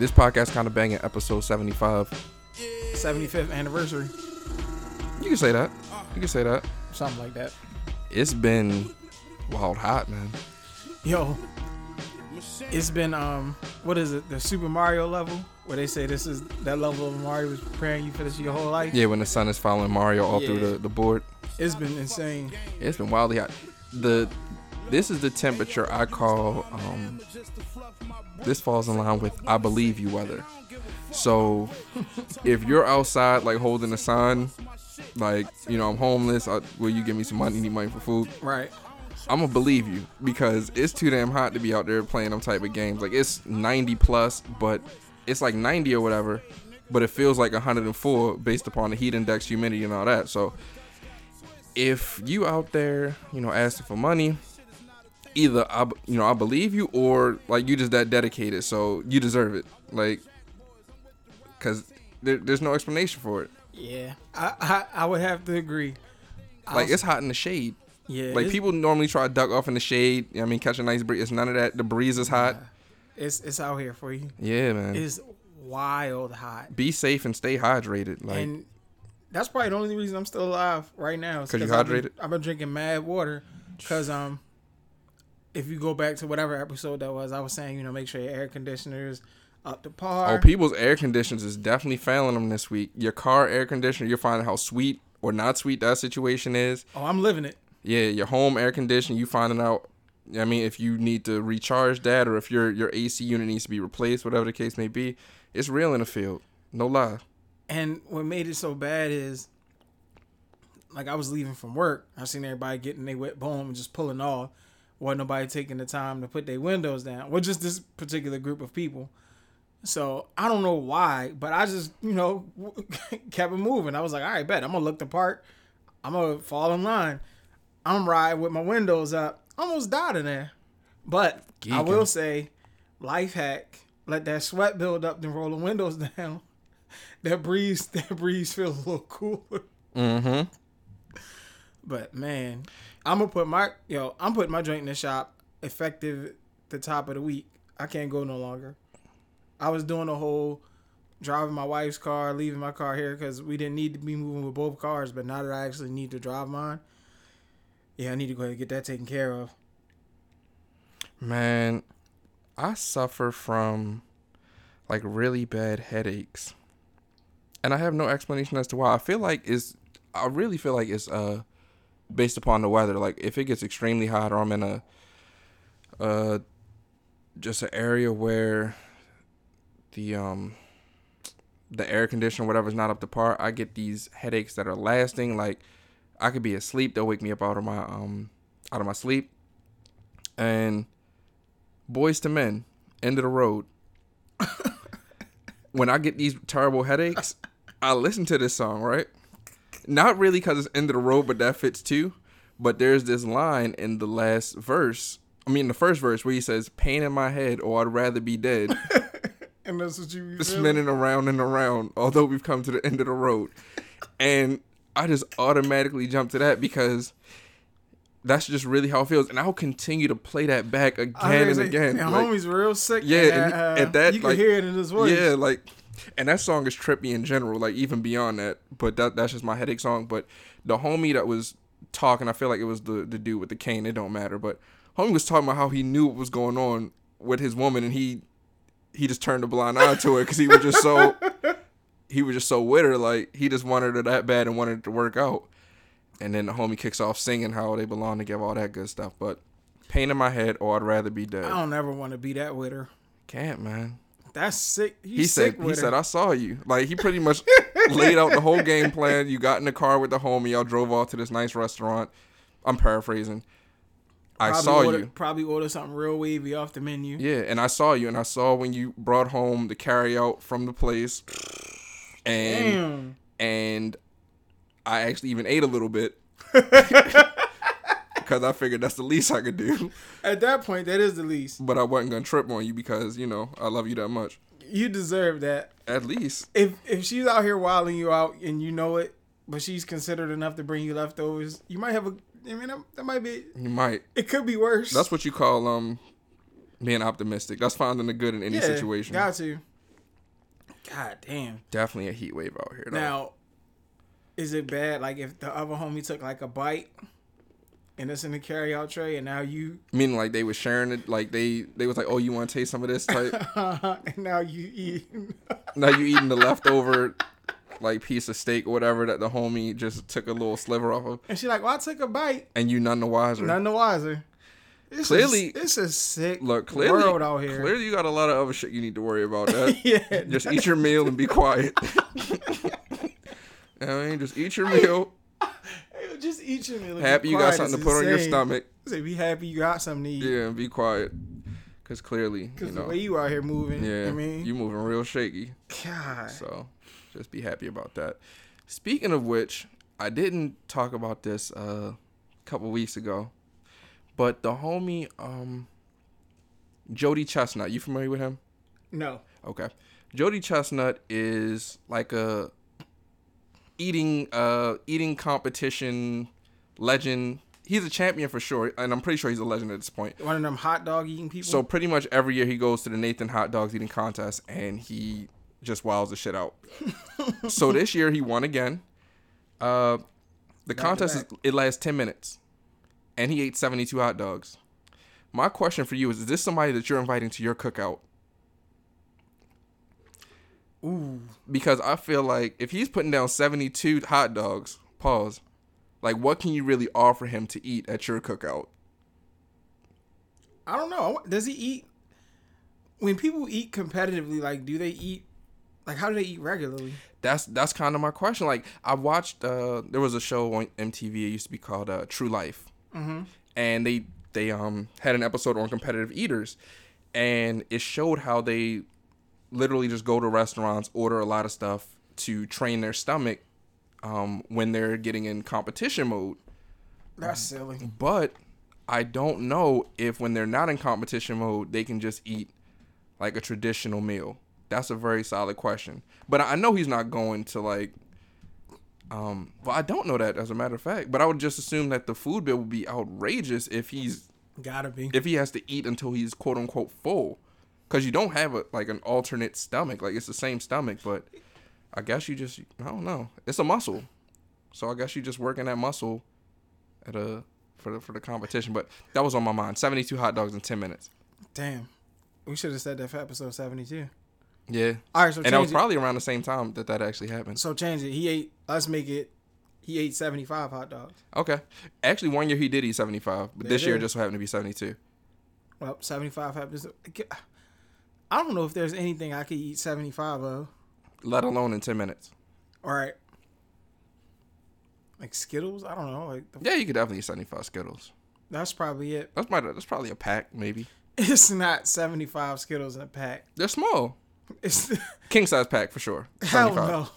This podcast kind of banging episode 75. 75th anniversary, You can say that. You can say that. something like that. It's been wild hot, man. Yo, it's been um, what is it? The Super Mario level where they say this is that level of Mario was preparing you for this your whole life. Yeah, when the sun is following Mario all through the, the board. It's been insane. It's been wildly hot. The this is the temperature I call um this falls in line with I believe you weather. So if you're outside like holding a sign, like, you know, I'm homeless, I, will you give me some money, need money for food? Right. I'm gonna believe you because it's too damn hot to be out there playing them type of games. Like it's 90 plus, but it's like 90 or whatever, but it feels like 104 based upon the heat index, humidity, and all that. So if you out there, you know, asking for money, either I, you know, I believe you, or like you just that dedicated, so you deserve it. Like, cause there, there's no explanation for it. Yeah, I I, I would have to agree. Like it's hot in the shade. yeah, Like people normally try to duck off in the shade. I mean, catch a nice breeze. It's none of that. The breeze is hot. it's it's out here for you. Yeah, man. It's wild hot, Be safe and stay hydrated. Like, and that's probably the only reason I'm still alive right now. is 'Cause you I've been- I've been drinking mad water because um, if you go back to whatever episode that was, I was saying you know make sure your air conditioners up to par. oh, people's air conditioners is definitely failing them this week. Your car air conditioner, you're finding how sweet or not sweet that situation is. oh, I'm living it. Yeah, your home air conditioner, you finding out. I mean, if you need to recharge that, or if your your AC unit needs to be replaced, whatever the case may be, it's real in the field. No lie. And what made it so bad is, like, I was leaving from work. I seen everybody getting their wet bone and just pulling off. Wasn't nobody taking the time to put their windows down. Well, just this particular group of people. So I don't know why, but I just, you know, kept it moving. I was like, all right, bet I'm gonna look the part. I'm gonna fall in line. I'm riding with my windows up. Almost died in there. But I will say, life hack: let that sweat build up, then roll the windows down. That breeze, that breeze feels a little cooler. Mm-hmm. But man, I'm gonna put my yo, I'm putting my joint in the shop effective the top of the week. I can't go no longer. I was doing a whole driving my wife's car, leaving my car here because we didn't need to be moving with both cars. But now that I actually need to drive mine, yeah, I need to go ahead and get that taken care of. Man, I suffer from like really bad headaches. And I have no explanation as to why. I feel like it's I really feel like it's uh based upon the weather. Like if it gets extremely hot or I'm in a uh just an area where the um the air conditioner whatever is not up to par, I get these headaches that are lasting. Like I could be asleep, they'll wake me up out of my um out of my sleep. And Boyz II Men, End of the Road. when I get these terrible headaches, I listen to this song, right? Not really because it's End of the Road, but that fits too. But there's this line in the last verse. I mean, the first verse where he says, "Pain in my head, or I'd rather be dead." And that's what you spinning around and around, although we've come to the end of the road. And I just automatically jump to that because that's just really how it feels. And I'll continue to play that back again and again. And Like, homie's real sick. Yeah, and, and uh, at that, you can like- hear it in his voice. yeah, like, and that song is trippy in general, like even beyond that. But that that's just my headache song. But the homie that was talking, I feel like it was the the dude with the cane. It don't matter, but homie was talking about how he knew what was going on with his woman, and he he just turned a blind eye to it because he was just so he was just so with her. Like he just wanted her that bad and wanted it to work out. And then the homie kicks off singing how they belong together, all that good stuff. But pain in my head, or I'd rather be dead. I don't ever want to be that with her. Can't, man. That's sick. You He sick said he said. I saw you. Like he pretty much laid out the whole game plan. You got in the car with the homie. Y'all drove off to this nice restaurant. I'm paraphrasing. I Probably saw order, you. Probably order something real wavy off the menu. Yeah, and I saw you, and I saw when you brought home the carry out from the place, and Damn. and I actually even ate a little bit because I figured that's the least I could do. At that point, that is the least. But I wasn't gonna trip on you because you know I love you that much. You deserve that. At least If if she's out here wilding you out and you know it, but she's considered enough to bring you leftovers, you might have a. I mean, that, that might be. you might. It could be worse. That's what you call um being optimistic. That's finding the good in any yeah, situation. Got to. God damn. Definitely a heat wave out here. Though. Now, is it bad? Like if the other homie took like a bite, and it's in the carry out tray, and now you, meaning like they were sharing it, like they they was like, oh, you want to taste some of this type. and now you eat. now you eating the leftover like piece of steak or whatever that the homie just took a little sliver off of, and she like, well, I took a bite. and you none the wiser. None the wiser. It's Clearly- it's a sick Look, clearly, world out here. clearly you got a lot of other shit you need to worry about. That yeah, just eat your meal and be quiet. I mean, just eat your meal. Just eat your meal. Happy you got something to put on your stomach. Say, be happy you got something to eat. Yeah, and be quiet. Cause clearly, you know, the way you out here moving, yeah, I mean, you moving real shaky. God. So just be happy about that. Speaking of which, I didn't talk about this uh, a couple weeks ago, but the homie um Joey Chestnut, you familiar with him? No. Okay. Joey Chestnut is like a eating uh eating competition legend. He's a champion for sure, and I'm pretty sure he's a legend at this point. One of them hot dog eating people. So pretty much every year he goes to the Nathan Hot Dogs eating contest and he just wows the shit out. so this year he won again. Uh, the to contest is, it lasts ten minutes, and he ate seventy two hot dogs. My question for you is: Is this somebody that you're inviting to your cookout? Ooh. Because I feel like if he's putting down seventy two hot dogs, pause. Like, what can you really offer him to eat at your cookout? I don't know. Does he eat? When people eat competitively, like, do they eat? Like, how do they eat regularly? that's that's kind of my question. Like I watched, uh, there was a show on MTV. It used to be called uh, True Life, Mm-hmm. and they they um had an episode on competitive eaters, and it showed how they literally just go to restaurants, order a lot of stuff to train their stomach, um, when they're getting in competition mode. That's silly. But I don't know if when they're not in competition mode, they can just eat like a traditional meal. That's a very solid question. But I know he's not going to like. Um, well, I don't know that as a matter of fact. But I would just assume that the food bill would be outrageous if he's Gotta be. if he has to eat until he's quote unquote full, because you don't have a like an alternate stomach. Like it's the same stomach, but I guess you just I don't know. It's a muscle, so I guess you just working that muscle at a for the for the competition. But that was on my mind. Seventy two hot dogs in ten minutes. Damn. We should have said that for episode seventy-two. Yeah, All right, so and that was it. probably around the same time that that actually happened. So change it. He ate. Let's make it. He ate seventy-five hot dogs. Okay, actually one year he did eat seventy five, but There this year just so happened to be seventy two. Well, seventy-five happens. I don't know if there's anything I could eat seventy-five of. Let alone in ten minutes. All right. Like Skittles, I don't know. Like the, Yeah, you could definitely eat seventy five Skittles. that's probably it. That's my that's probably a pack maybe. It's not seventy-five Skittles in a pack. They're small. It's King size pack for sure. hell no,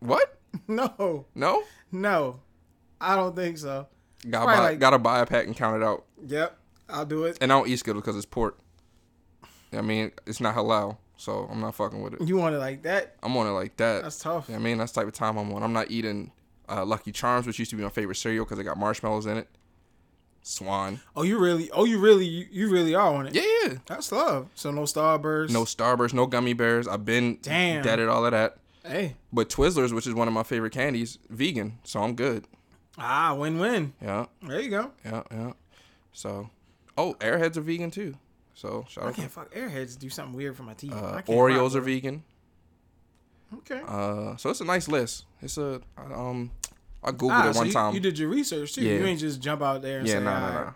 What? no, No? no. I don't think so. Gotta buy, like- gotta buy a pack and count it out. Yep, I'll do it. And I don't eat Skittles because it's pork. I mean, it's not halal, so I'm not fucking with it. You want it like that? I'm on it like that. That's tough. I mean, that's the type of time I'm on. I'm not eating uh, Lucky Charms, which used to be my favorite cereal because it got marshmallows in it. Swan. Oh, you really? Oh, you really? You, you really are on it? Yeah, yeah. That's love. So no Starburst. No Starburst, no gummy bears. I've been Damn. deaded all of that. Hey, But Twizzlers, which is one of my favorite candies, vegan, so I'm good. ah, win-win. Yeah, There you go. yeah, yeah. So, oh, Airheads are vegan too. So shout I out can't fuck Airheads do something weird for my teeth. Uh, Oreos are vegan. Okay. Uh, so it's a nice list. It's a um, I googled Ah, it so one you, time. you did your research too. Yeah. You ain't just jump out there and yeah, say, no, no, no.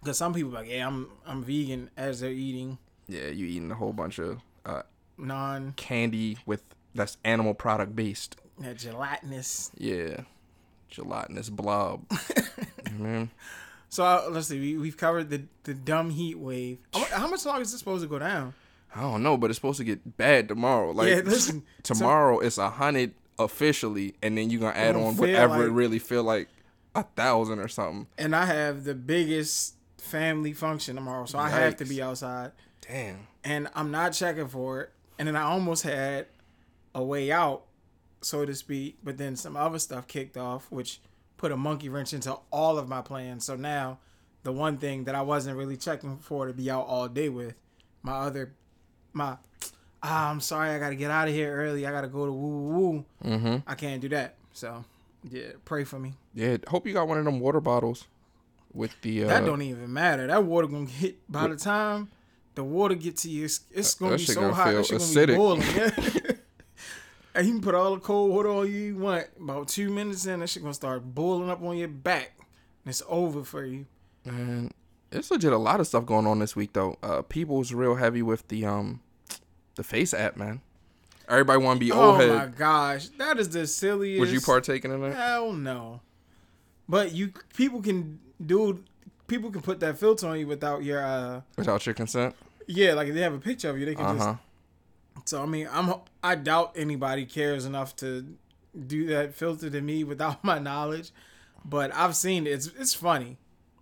Because some people like, yeah, I'm I'm vegan as they're eating Yeah, you eating a whole bunch of uh, non candy with that's animal product based. that gelatinous. Yeah, gelatinous blob. Mhm. So uh, let's see. We, we've covered the the dumb heat wave. How, much longer is this supposed to go down? I don't know, but it's supposed to get bad tomorrow. Like yeah, listen. tomorrow, it's a hundred officially, and then you're gonna add on whatever it really feel like a thousand or something. and I have the biggest family function tomorrow, so I have to be outside. Damn. and I'm not checking for it. And then I almost had a way out, so to speak, but then some other stuff kicked off, which put a monkey wrench into all of my plans. So now, the one thing that I wasn't really checking for to be out all day with, my other, my ah, I'm sorry, I gotta get out of here early. I gotta go to woo woo woo. Mm-hmm. I can't do that. So yeah, pray for me. Yeah. Hope you got one of them water bottles with the. Uh, that don't even matter. That water gonna get by the time the water get to you. It's, it's gonna That be so hot. That shit gonna acidic. be boiling. And you can put all the cold water on you want. About two minutes in, that shit gonna start boiling up on your back. And it's over for you. Man, it's legit a lot of stuff going on this week though. Uh, people's real heavy with the um, the FaceApp, man. Everybody want to be old Oh old my gosh, that is the silliest. Was you partaking in that? Hell no. But you people can do people can put that filter on you without your uh Without your consent? yeah like if they have a picture of you they can Uh just. So I mean I'm I doubt anybody cares enough to do that filter to me without my knowledge. But I've seen it. It's it's funny.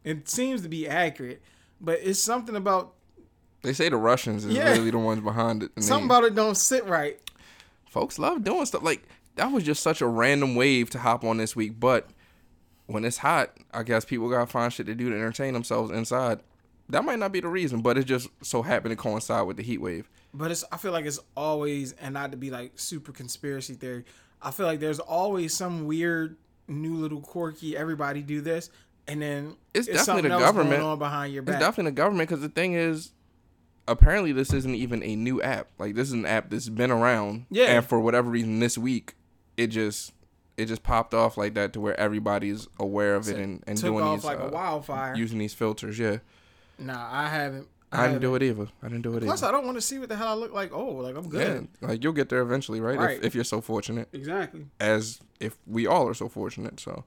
It seems to be accurate but it's something about They say the Russians is Yeah. really the ones behind it. something about it don't sit right. folks love doing stuff. Like that was just such a random wave to hop on this week but when it's hot i guess people gotta find shit to do to entertain themselves inside. That might not be the reason but it just so happened to coincide with the heat wave But it's I feel like it's always and not to be like super conspiracy theory. I feel like there's always some weird new little quirky everybody do this and then It's definitely something the government. going on behind your it's back. definitely the government because the thing is apparently this isn't even a new app like this is an app that's been around Yeah. and for whatever reason this week it just it just popped off like that to where everybody's aware of it and, and doing off these like uh, a wildfire. using these filters yeah nah, I haven't. I, didn't do it either. I didn't do it Plus, either. I don't want to see what the hell I look like. Oh, like I'm good. Yeah, like you'll get there eventually, right? Right. If, if you're so fortunate, Exactly. as if we all are so fortunate. So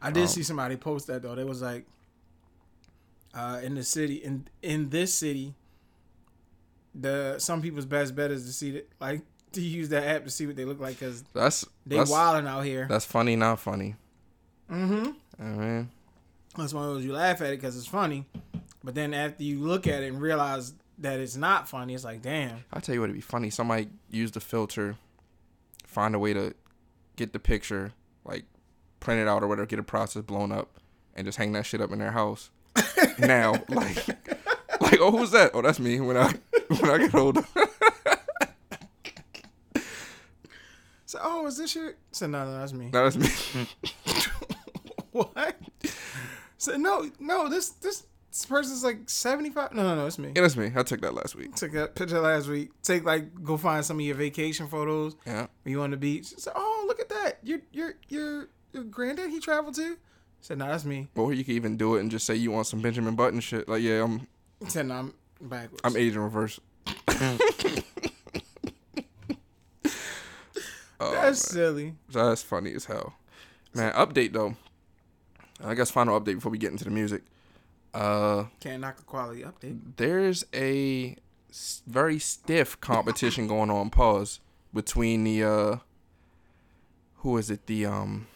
I did Um, see somebody post that though. They was like, uh, in the city, in in this city, the some people's best bet is to see that, like, to use that app to see what they look like because that's they that's, wilding out here. that's funny, not funny. Mm-hmm. I mean, That's one of those you laugh at it because it's funny, but then after you look at it and realize that it's not funny, it's like, damn. I'll tell you what, it'd be funny. Somebody use the filter, find a way to get the picture, like print it out or whatever, get a process blown up, and just hang that shit up in their house. now, like, like, oh, who's that? Oh, that's me. When I when I get older. So, oh, is this your? So no, no, that's me. no, that's me. what? So no, no, this this this person's like seventy five. No, no, no, it's me. yeah, that's me. I took that last week. Took that picture last week. Take like go find some of your vacation photos. Yeah. You on the beach. Oh, look at that. Your your your your granddad he traveled to. Said no, that's me. Or you could even do it and just say you want some Benjamin Button shit. Like, yeah, I'm Said no, I'm backwards. I'm aging reverse. oh, that's man. silly. that's funny as hell. Man, update though. I guess final update before we get into the music. Uh, Can't knock a quality update. there's a very stiff competition going on. Pause between the uh, who is it? The um,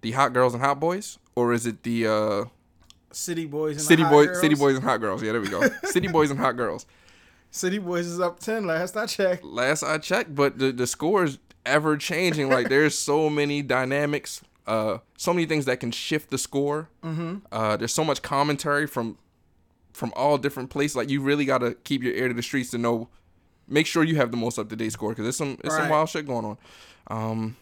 the hot girls and hot boys, or is it the uh? City boys and City Hot boys, Girls. city boys and hot girls. Yeah, there we go. city boys and hot girls. City boys is up ten. Last I checked. Last I checked, but the the score is ever changing. Like there's so many dynamics, uh, so many things that can shift the score. Mm-hmm. Uh, there's so much commentary from from all different places. Like you really gotta keep your ear to the streets to know. Make sure you have the most up to date score because there's some there's some wild shit going on. Um,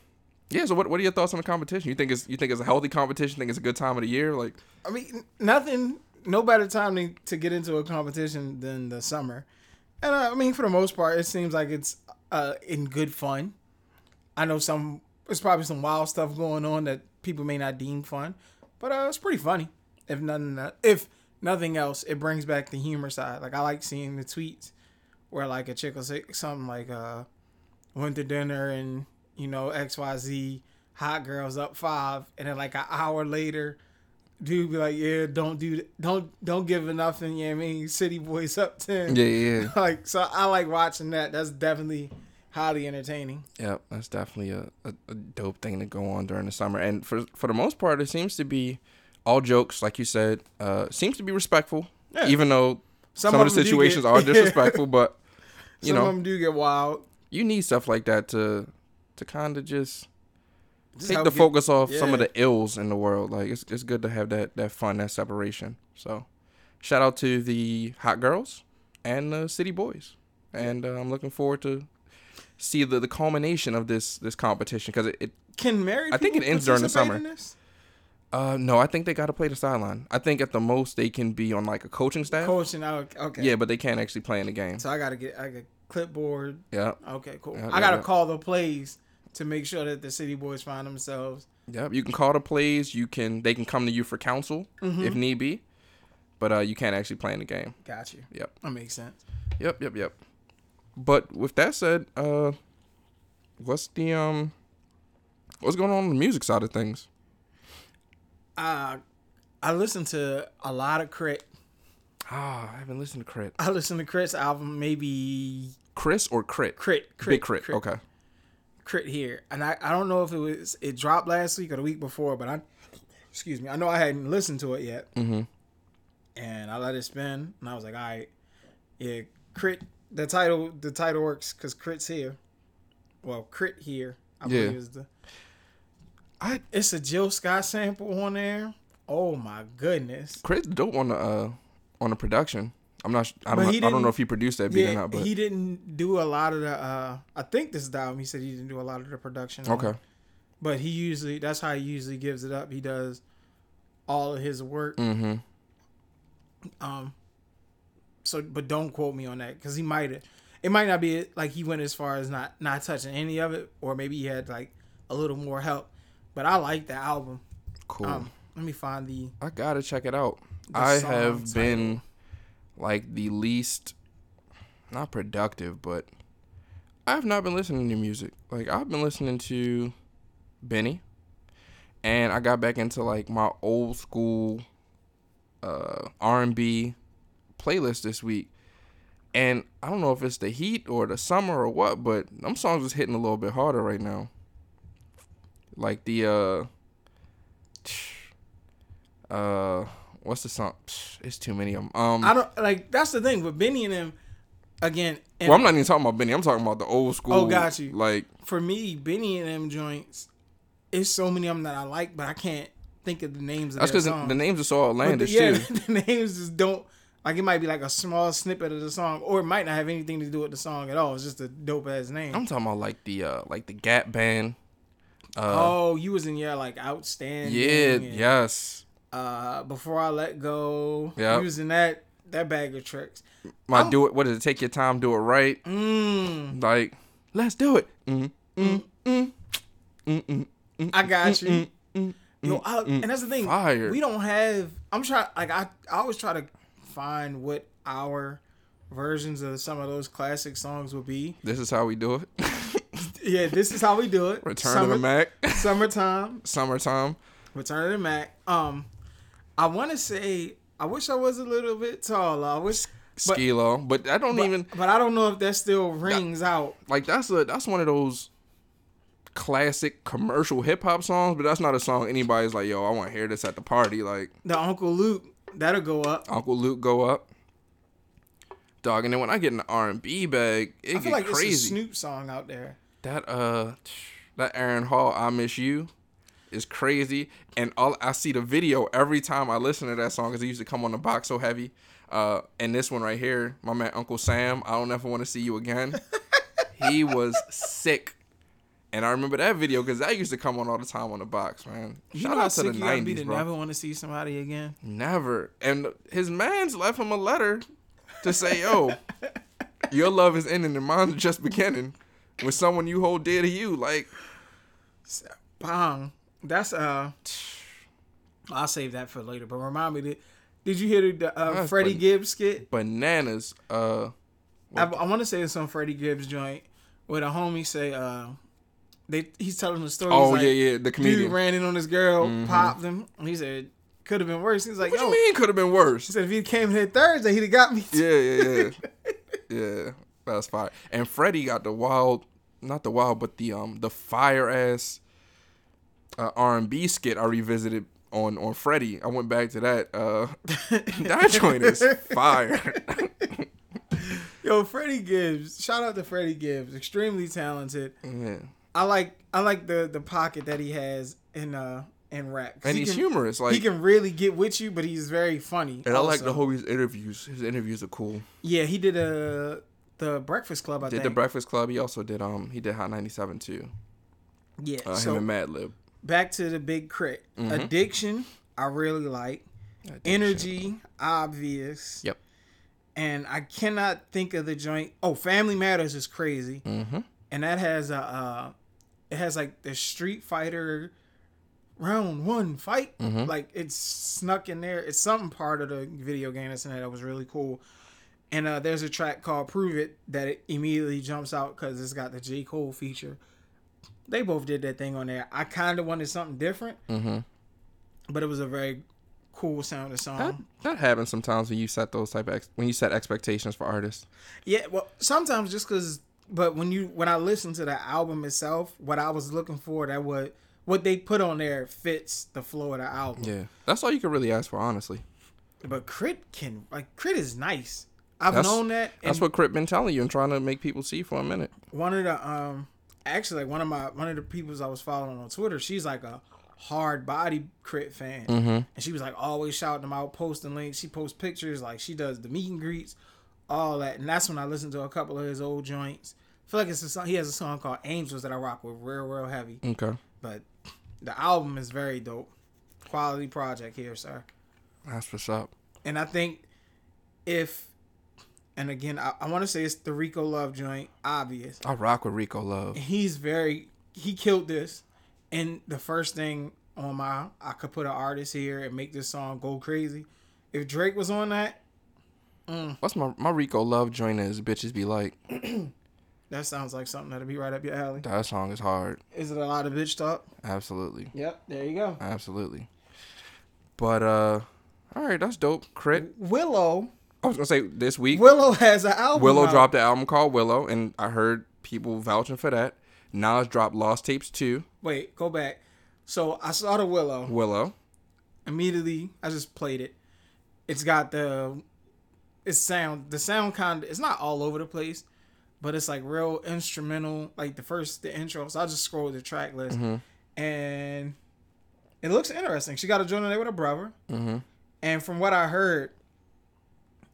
yeah. So what what are your thoughts on the competition? You think it's you think it's a healthy competition? Think it's a good time of the year? Like I mean, nothing. No better time to, to get into a competition than the summer. And uh, I mean, for the most part, it seems like it's uh, in good fun. I know some. There's probably some wild stuff going on that people may not deem fun, but uh, it's pretty funny. If nothing, if nothing else, it brings back the humor side. Like I like seeing the tweets where like a chick will say something like, uh, "Went to dinner and you know X Y Z hot girls up five, and then like an hour later." dude be like, yeah, don't do, th- don't, don't give it nothing. You know what I mean? City boys up ten. yeah yeah. yeah. Like, so I like watching that. That's definitely highly entertaining. Yep, that's definitely a, a, a dope thing to go on during the summer. And for for the most part, it seems to be all jokes, like you said. Uh, seems to be respectful, Yeah. even though some, of the situations get- are disrespectful. but you Some know, of them do get wild. you need stuff like that to to kind of just Just take the get- focus off some of the ills in the world. Like it's it's good to have that that fun, that separation. So, shout out to the hot girls and the city boys. and uh, I'm looking forward to see the, the culmination of this this competition because it, it Can married I think it ends during the summer. uh no I think they got to play the sideline. I think at the most they can be on like a coaching staff. Coaching. Okay. Yeah, but they can't actually play in the game. So I gotta get I got clipboard. Yeah. Okay, cool. Yeah, I gotta yeah. call the plays to make sure that the city boys find themselves. Yep. You can call the plays. You can they can come to you for counsel Mm-hmm. if need be, but uh you can't actually play in the game. Got you. Yep. That makes sense. Yep. Yep. Yep. But with that said, uh, what's the um, what's going on on the music side of things? Uh I listen to a lot of Crit. Ah, I haven't listened to Crit. I listened to K.R.I.T.'s album maybe Chris or K.R.I.T.? K.R.I.T. K.R.I.T. Big Crit. Okay. K.R.I.T. here. And I, I don't know if it was it dropped last week or the week before, but I excuse me, I know I hadn't listened to it yet. Mm-hmm. And I let it spin and I was like, all right, yeah, K.R.I.T. the title the title works because K.R.I.T.'s here. Well, K.R.I.T. here. I Yeah. believe is the I it's a Jill Scott sample on there. Oh my goodness. K.R.I.T.'s dope on the uh on the production. I'm not. I don't. Know, I don't know if he produced that beat or not. But he didn't do a lot of the. uh I think this is the album. He said he didn't do a lot of the production. on. okay. but he usually that's how he usually gives it up. He does all of his work. Mm-hmm. Um. So, but don't quote me on that because he might have. It might not be like he went as far as not not touching any of it, or maybe he had like a little more help. But I like the album. Cool. Um, let me find the. I gotta check it out. I have title. been like the least, not productive, but I have not been listening to music. Like I've been listening to Benny, and I got back into like my old school uh, R and B playlist this week. And I don't know if it's the heat or the summer or what, but them songs is hitting a little bit harder right now. Like the uh uh what's the song? It's too many of them. Um I don't like. That's the thing with Benny and him. Again, and well, I'm not even talking about Benny. I'm talking about the old school. Oh, got you. Like, for me, Benny and them joints. It's so many of them that I like, but I can't think of the names of that's because the, names are so But the- yeah, too. the names just don't like. It might be like a small snippet of the song, or it might not have anything to do with the song at all. It's just a dope ass name. I'm talking about like the uh like the Gap Band. Uh, oh, you was in yeah, like outstanding. yeah, and, yes. Uh, before I let go. Was in that that bag of tricks. My I'm- do it. What is it? Take your time, do it right. Mm, Like, let's do it. Mm, mm, mm, mm, mm, mm, I got you. mm, mm, Yo, mm, I, mm. and that's the thing. Fire. We don't have. I'm trying. Like I, I always try to find what our versions of some of those classic songs would be. This is how we do it. Yeah, this is how we do it. Return Summer, of the Mack. Summertime. Summertime. Return of the Mack. Um, I want to say I wish I was a little bit taller. I wish, but, Skee-Lo. But I don't but, even but I don't know if that still rings out. like that's a that's one of those classic commercial hip hop songs, but that's not a song anybody's like, yo, I want to hear this at the party. Like The Uncle Luke that'll go up. Uncle Luke go up. Dog, and then when I get an R and B bag, it I get feel like it's a crazy. Snoop song out there. that uh, that Aaron Hall, I miss you, is crazy. And all I see the video every time I listen to that song because it used to come on the box so heavy. Uh, and this one right here, my man Uncle Sam, I don't ever want to see you again. he was sick. And I remember that video because that used to come on all the time on the box, man. You Shout know out to the sick you gotta be '90s, to bro. never want to see somebody again. Never. And his man's left him a letter to say, yo, your love is ending and mine's just beginning with someone you hold dear to you. Like, Bong. That's uh. I'll save that for later. But remind me, did, did you hear the uh, Freddie funny. Gibbs skit? bananas. Uh, I, I want to say it's some Freddie Gibbs joint where the homie say uh, they he's telling the story. oh, like, yeah, yeah, the Dude comedian. ran in on this girl, Mhm. popped him. And he said could have been worse. He's like, What yo. you mean could have been worse? He said if he came here Thursday, he'd have got me. Yeah, yeah, yeah. yeah, that's fire. And Freddie got the wild, not the wild, but the um the fire ass uh, R and B skit I revisited on on Freddie. I went back to that. Uh, that joint is fire. Yo, Freddie Gibbs. Shout out to Freddie Gibbs. Extremely talented. yeah. I like I like the the pocket that he has in uh in rap. And he he's can, humorous. Like, he can really get with you, but he's very funny. and I like the whole his interviews. His interviews are cool. Yeah, he did a the Breakfast Club. I did think. the Breakfast Club. He also did um he did Hot 97 too. yeah. Uh, so him and Madlib. back to the big crit. Mhm. Addiction, I really like. Energy, obvious. Yep. And I cannot think of the joint. Oh, Family Matters is crazy, Mm-hmm. and that has a, uh, it has like the Street Fighter round one fight. Mhm. Like it's snuck in there. It's something part of the video game that's in there that was really cool. And uh, there's a track called "Prove It" that it immediately jumps out because it's got the J Cole feature. They both did that thing on there. I kind of wanted something different, Mm-hmm. but it was a very cool sounding song. That that happens sometimes when you set those type of ex- when you set expectations for artists. Yeah, well, sometimes just because, but when you when I listen to the album itself, what I was looking for, that what what they put on there fits the flow of the album. Yeah, that's all you can really ask for, honestly. But K.R.I.T. can like K.R.I.T. is nice. I've That's- known that. That's what K.R.I.T. been telling you and trying to make people see for a minute. one of the um actually like one of my one of the peoples I was following on Twitter, she's like a hard body K.R.I.T. fan, Mm-hmm. and she was like always shouting them out, posting links. She posts pictures, like she does the meet and greets, all that. And that's when I listened to a couple of his old joints. I feel like it's a song. He has a song called Angels that I rock with real, real heavy. Okay, But the album is very dope. Quality project here, sir. that's what's up. And I think if, and again, I, I want to say it's the Rico Love joint, obvious. I rock with Rico Love. He's very, he killed this. And the first thing on my, I could put an artist here and make this song go crazy. If Drake was on that, What's my my Rico Love joint is bitches be like that sounds like something that'd be right up your alley. that song is hard. Is it a lot of bitch talk? Absolutely, Yep, there you go. absolutely. But uh, all right, that's dope. Crit. Willow, I was gonna say this week Willow has an album. Willow out. dropped an album called Willow, and I heard people vouching for that. Nas dropped Lost Tapes too. Wait, go back. So I saw the Willow. Willow. immediately I just played it. It's got the it's sound the sound kind of it's not all over the place, but it's like real instrumental, like the first the intro. So I just scrolled the track list and it looks interesting. She got a joint on there with her brother. Mm-hmm. And from what I heard,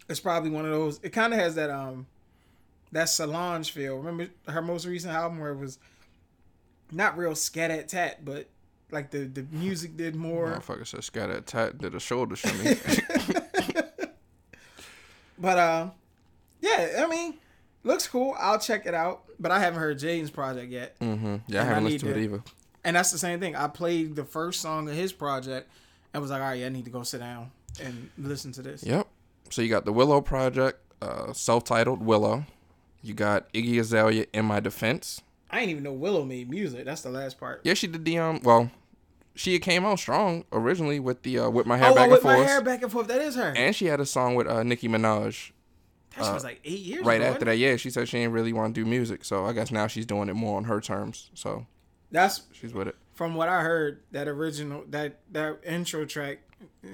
it's probably one of those it kinda has that um that Solange feel. Remember her most recent album where it was not real scat at tat, but like the, the music did more Motherfucker said scat at tat did a shoulder shimmy. But uh, yeah, I mean, looks cool. I'll check it out. But I haven't heard Jaden's project yet, mm-hmm. Yeah, I haven't need listened to it either. and that's the same thing. I played the first song of his project, and was like, all right, I need to go sit down and listen to this. Yep. So you got the Willow Project, uh, self-titled Willow. You got Iggy Azalea in my defense. I didn't even know Willow made music. That's the last part. Yeah, she did the um. Well, she came out strong originally with the uh, with my hair oh, back and forth, With my hair back and forth. That is her. and she had a song with uh, Nicki Minaj. that shit was like eight years Right ago. after that, yeah, she said she didn't really want to do music, so I guess now she's doing it more on her terms. So That's she's with it. from what I heard. That original that that intro track,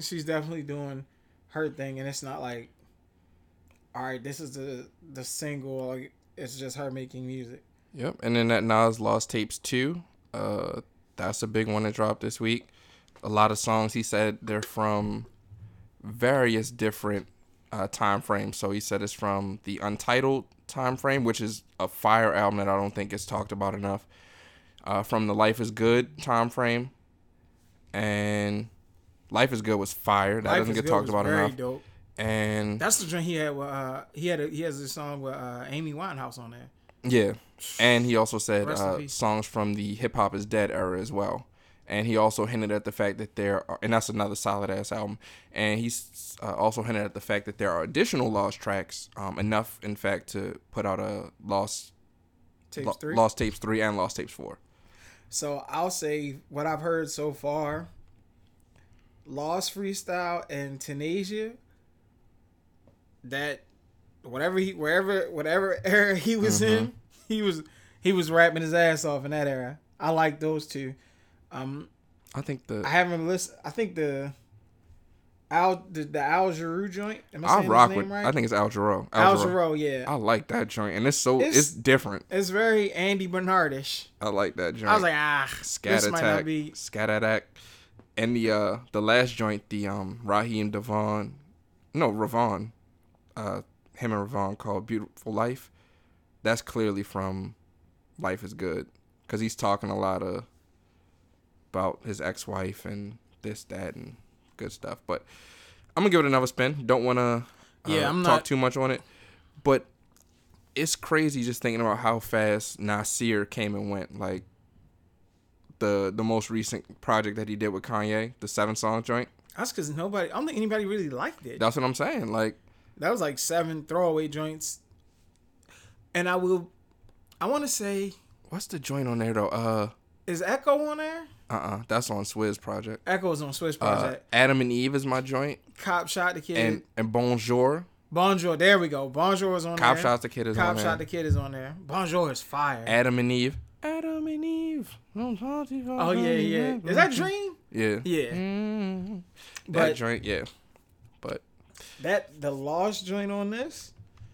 she's definitely doing her thing, and it's not like, all right, this is the the single. Like, it's just her making music. Yep. And then that Nas Lost Tapes 2. Uh that's a big one that dropped this week. A lot of songs he said they're from various different uh time frames. So he said it's from the Untitled time frame, which is a fire album that I don't think is talked about enough. Uh from the Life is Good time frame. And Life is Good was fire. That Life doesn't get talked about enough. Dope. And That's the joint he had. With, uh, he had a, he has a song with uh, Amy Winehouse on there. Yeah, and he also said uh, songs from the hip hop is dead era as well. And he also hinted at the fact that there are, and that's another solid ass album. And he's uh, also hinted at the fact that there are additional lost tracks, um, enough in fact to put out a lost Tapes Lo- three. lost tapes three and lost tapes four. So I'll say what I've heard so far. Lost freestyle and Tanasia. That whatever he wherever whatever era he was Mm-hmm. in, he was he was rapping his ass off in that era. I like those two. Um, I think the I haven't listened. I think the Al the, the Al Giroux joint. Am I I rock with. right? I think it's Al Jarreau. Al Jarreau. Giroux, yeah. I like that joint, and it's so it's, It's- different. It's very Andy Bernardish. I like that joint. I was like, ah, Scat this might not Attack, be. Scat Attack, and the uh the last joint, the um Raheem DeVaughn, no Ravon, uh him and Ravon called Beautiful Life. that's clearly from Life is Good because he's talking a lot of about his ex-wife and this, that, and good stuff. But I'm gonna give it another spin. Don't want to uh, Yeah, I'm talk not- too much on it, but it's crazy just thinking about how fast Nasir came and went. Like the the most recent project that he did with Kanye, the seven song joint. That's because nobody. I don't think anybody really liked it. That's what I'm saying. Like That was like seven throwaway joints. And I will. I want to say, what's the joint on there though? Uh is Echo on there? uh uh that's on Swizz project. Echo is on Swizz Uh, Project. Adam and Eve is my joint, Cop shot the kid. and and Bonjour. Bonjour. There we go. Bonjour is on Cop there. shots the kid is Cop on there. Cop shot the kid is on there. Bonjour is fire. Adam and Eve. Adam and Eve. Oh yeah, yeah. Is that Dream? Yeah. Yeah. Mm, that But joint, yeah. That the Lost joint on this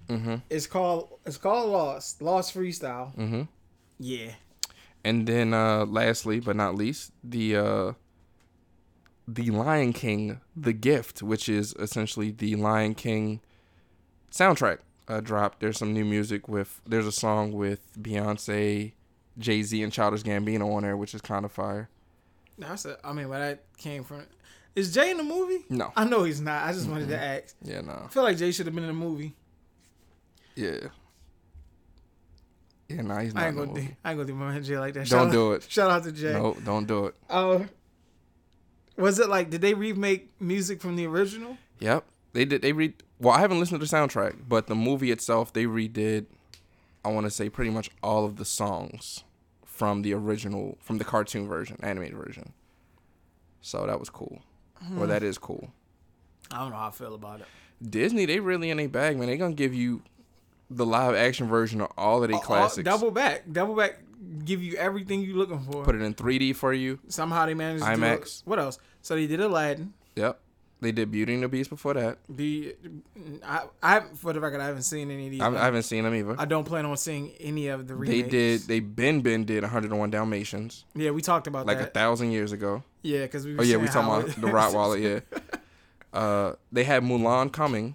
mm-hmm. is called it's called Lost. Lost Freestyle. Mm-hmm. Yeah. And then uh lastly but not least, the uh the Lion King The Gift, which is essentially the Lion King soundtrack uh dropped. There's some new music with there's a song with Beyonce, Jay-Z and Childish Gambino on there, which is kind of fire. That's a, I mean, where that came from. Is Jay in the movie? No. I know he's not. I just wanted to ask. Yeah, no. I feel like Jay should have been in the movie. Yeah. Yeah, nah, he's I not. ain't in the gonna do. movie. I ain't gonna do my man Jay like that. Don't Shout do out, it. Shout out to Jay. No, don't do it. Uh, was it like? Did they remake music from the original? Yep. They did they read well, I haven't listened to the soundtrack, but the movie itself they redid I want to say pretty much all of the songs from the original from the cartoon version, animated version. So that was cool. Well, that is cool. I don't know how I feel about it. Disney, they really in a bag, man. They gonna give you the live action version of all of their All- classics. double back, double back, give you everything you looking for. Put it in 3D for you. Somehow they managed to do IMAX. What else? So they did Aladdin. Yep. They did Beauty and the Beast before that. The I, I for the record, I haven't seen any of these. I, I haven't seen them either. I don't plan on seeing any of the They did. They Ben Ben did 101 Dalmatians Yeah, we talked about that. like a thousand years ago. yeah, because we. Oh yeah, we talking about the Rottweiler. Yeah. Uh, they had Mulan coming,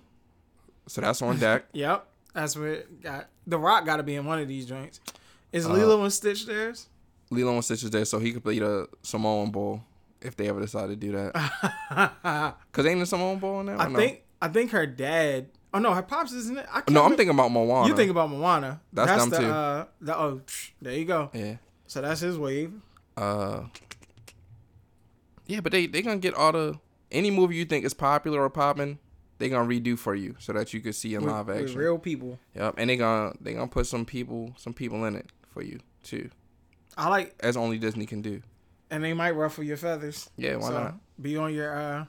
so that's on deck. Yep, that's what got. The Rock got to be in one of these joints. Is Uh, Lilo and Stitch theirs? Lilo and Stitch is there, so he could play the Samoan Bowl if they ever decide to do that. Cause ain't the Samoan Bowl in there? or no? think I think her dad. Oh no, her pops isn't it? I can't No, I'm remember- thinking about Moana. You think about Moana? That's dumb, the, too. Uh, the, oh, there you go. Yeah. So that's his wave. Uh. Yeah, but they they gonna get all the any movie you think is popular or popping, they gonna redo for you so that you can see in with, live with action. real people. Yep, and they gonna they gonna put some people some people in it for you too, I like, as only Disney can do. And they might ruffle your feathers. Yeah, why so not? Be on your uh,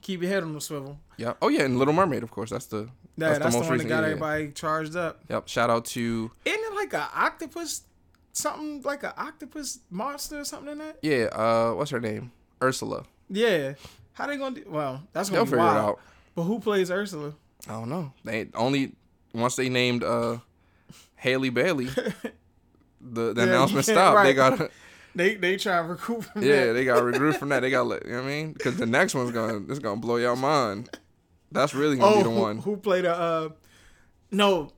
keep your head on the swivel. Yeah. Oh yeah, and Little Mermaid, of course. That's the Yeah, That's that's, the the, most one recent, that got yeah. everybody charged up. Yep. Shout out to Isn't it like an octopus, something like an octopus monster or something in that? yeah. Uh, what's her name? Ursula. Yeah. How they gonna do? Well, that's gonna They'll be figure wild. it out. But who plays Ursula? I don't know. They only once they named uh Halle Bailey, the the Yeah, announcement yeah, stopped. They right. They they try to recruit from yeah, that. Yeah, they got to regroup from that. They got to let you know what I mean because the next one's gonna it's gonna blow your mind. That's really gonna oh, be the who, one. who played a? Uh, no,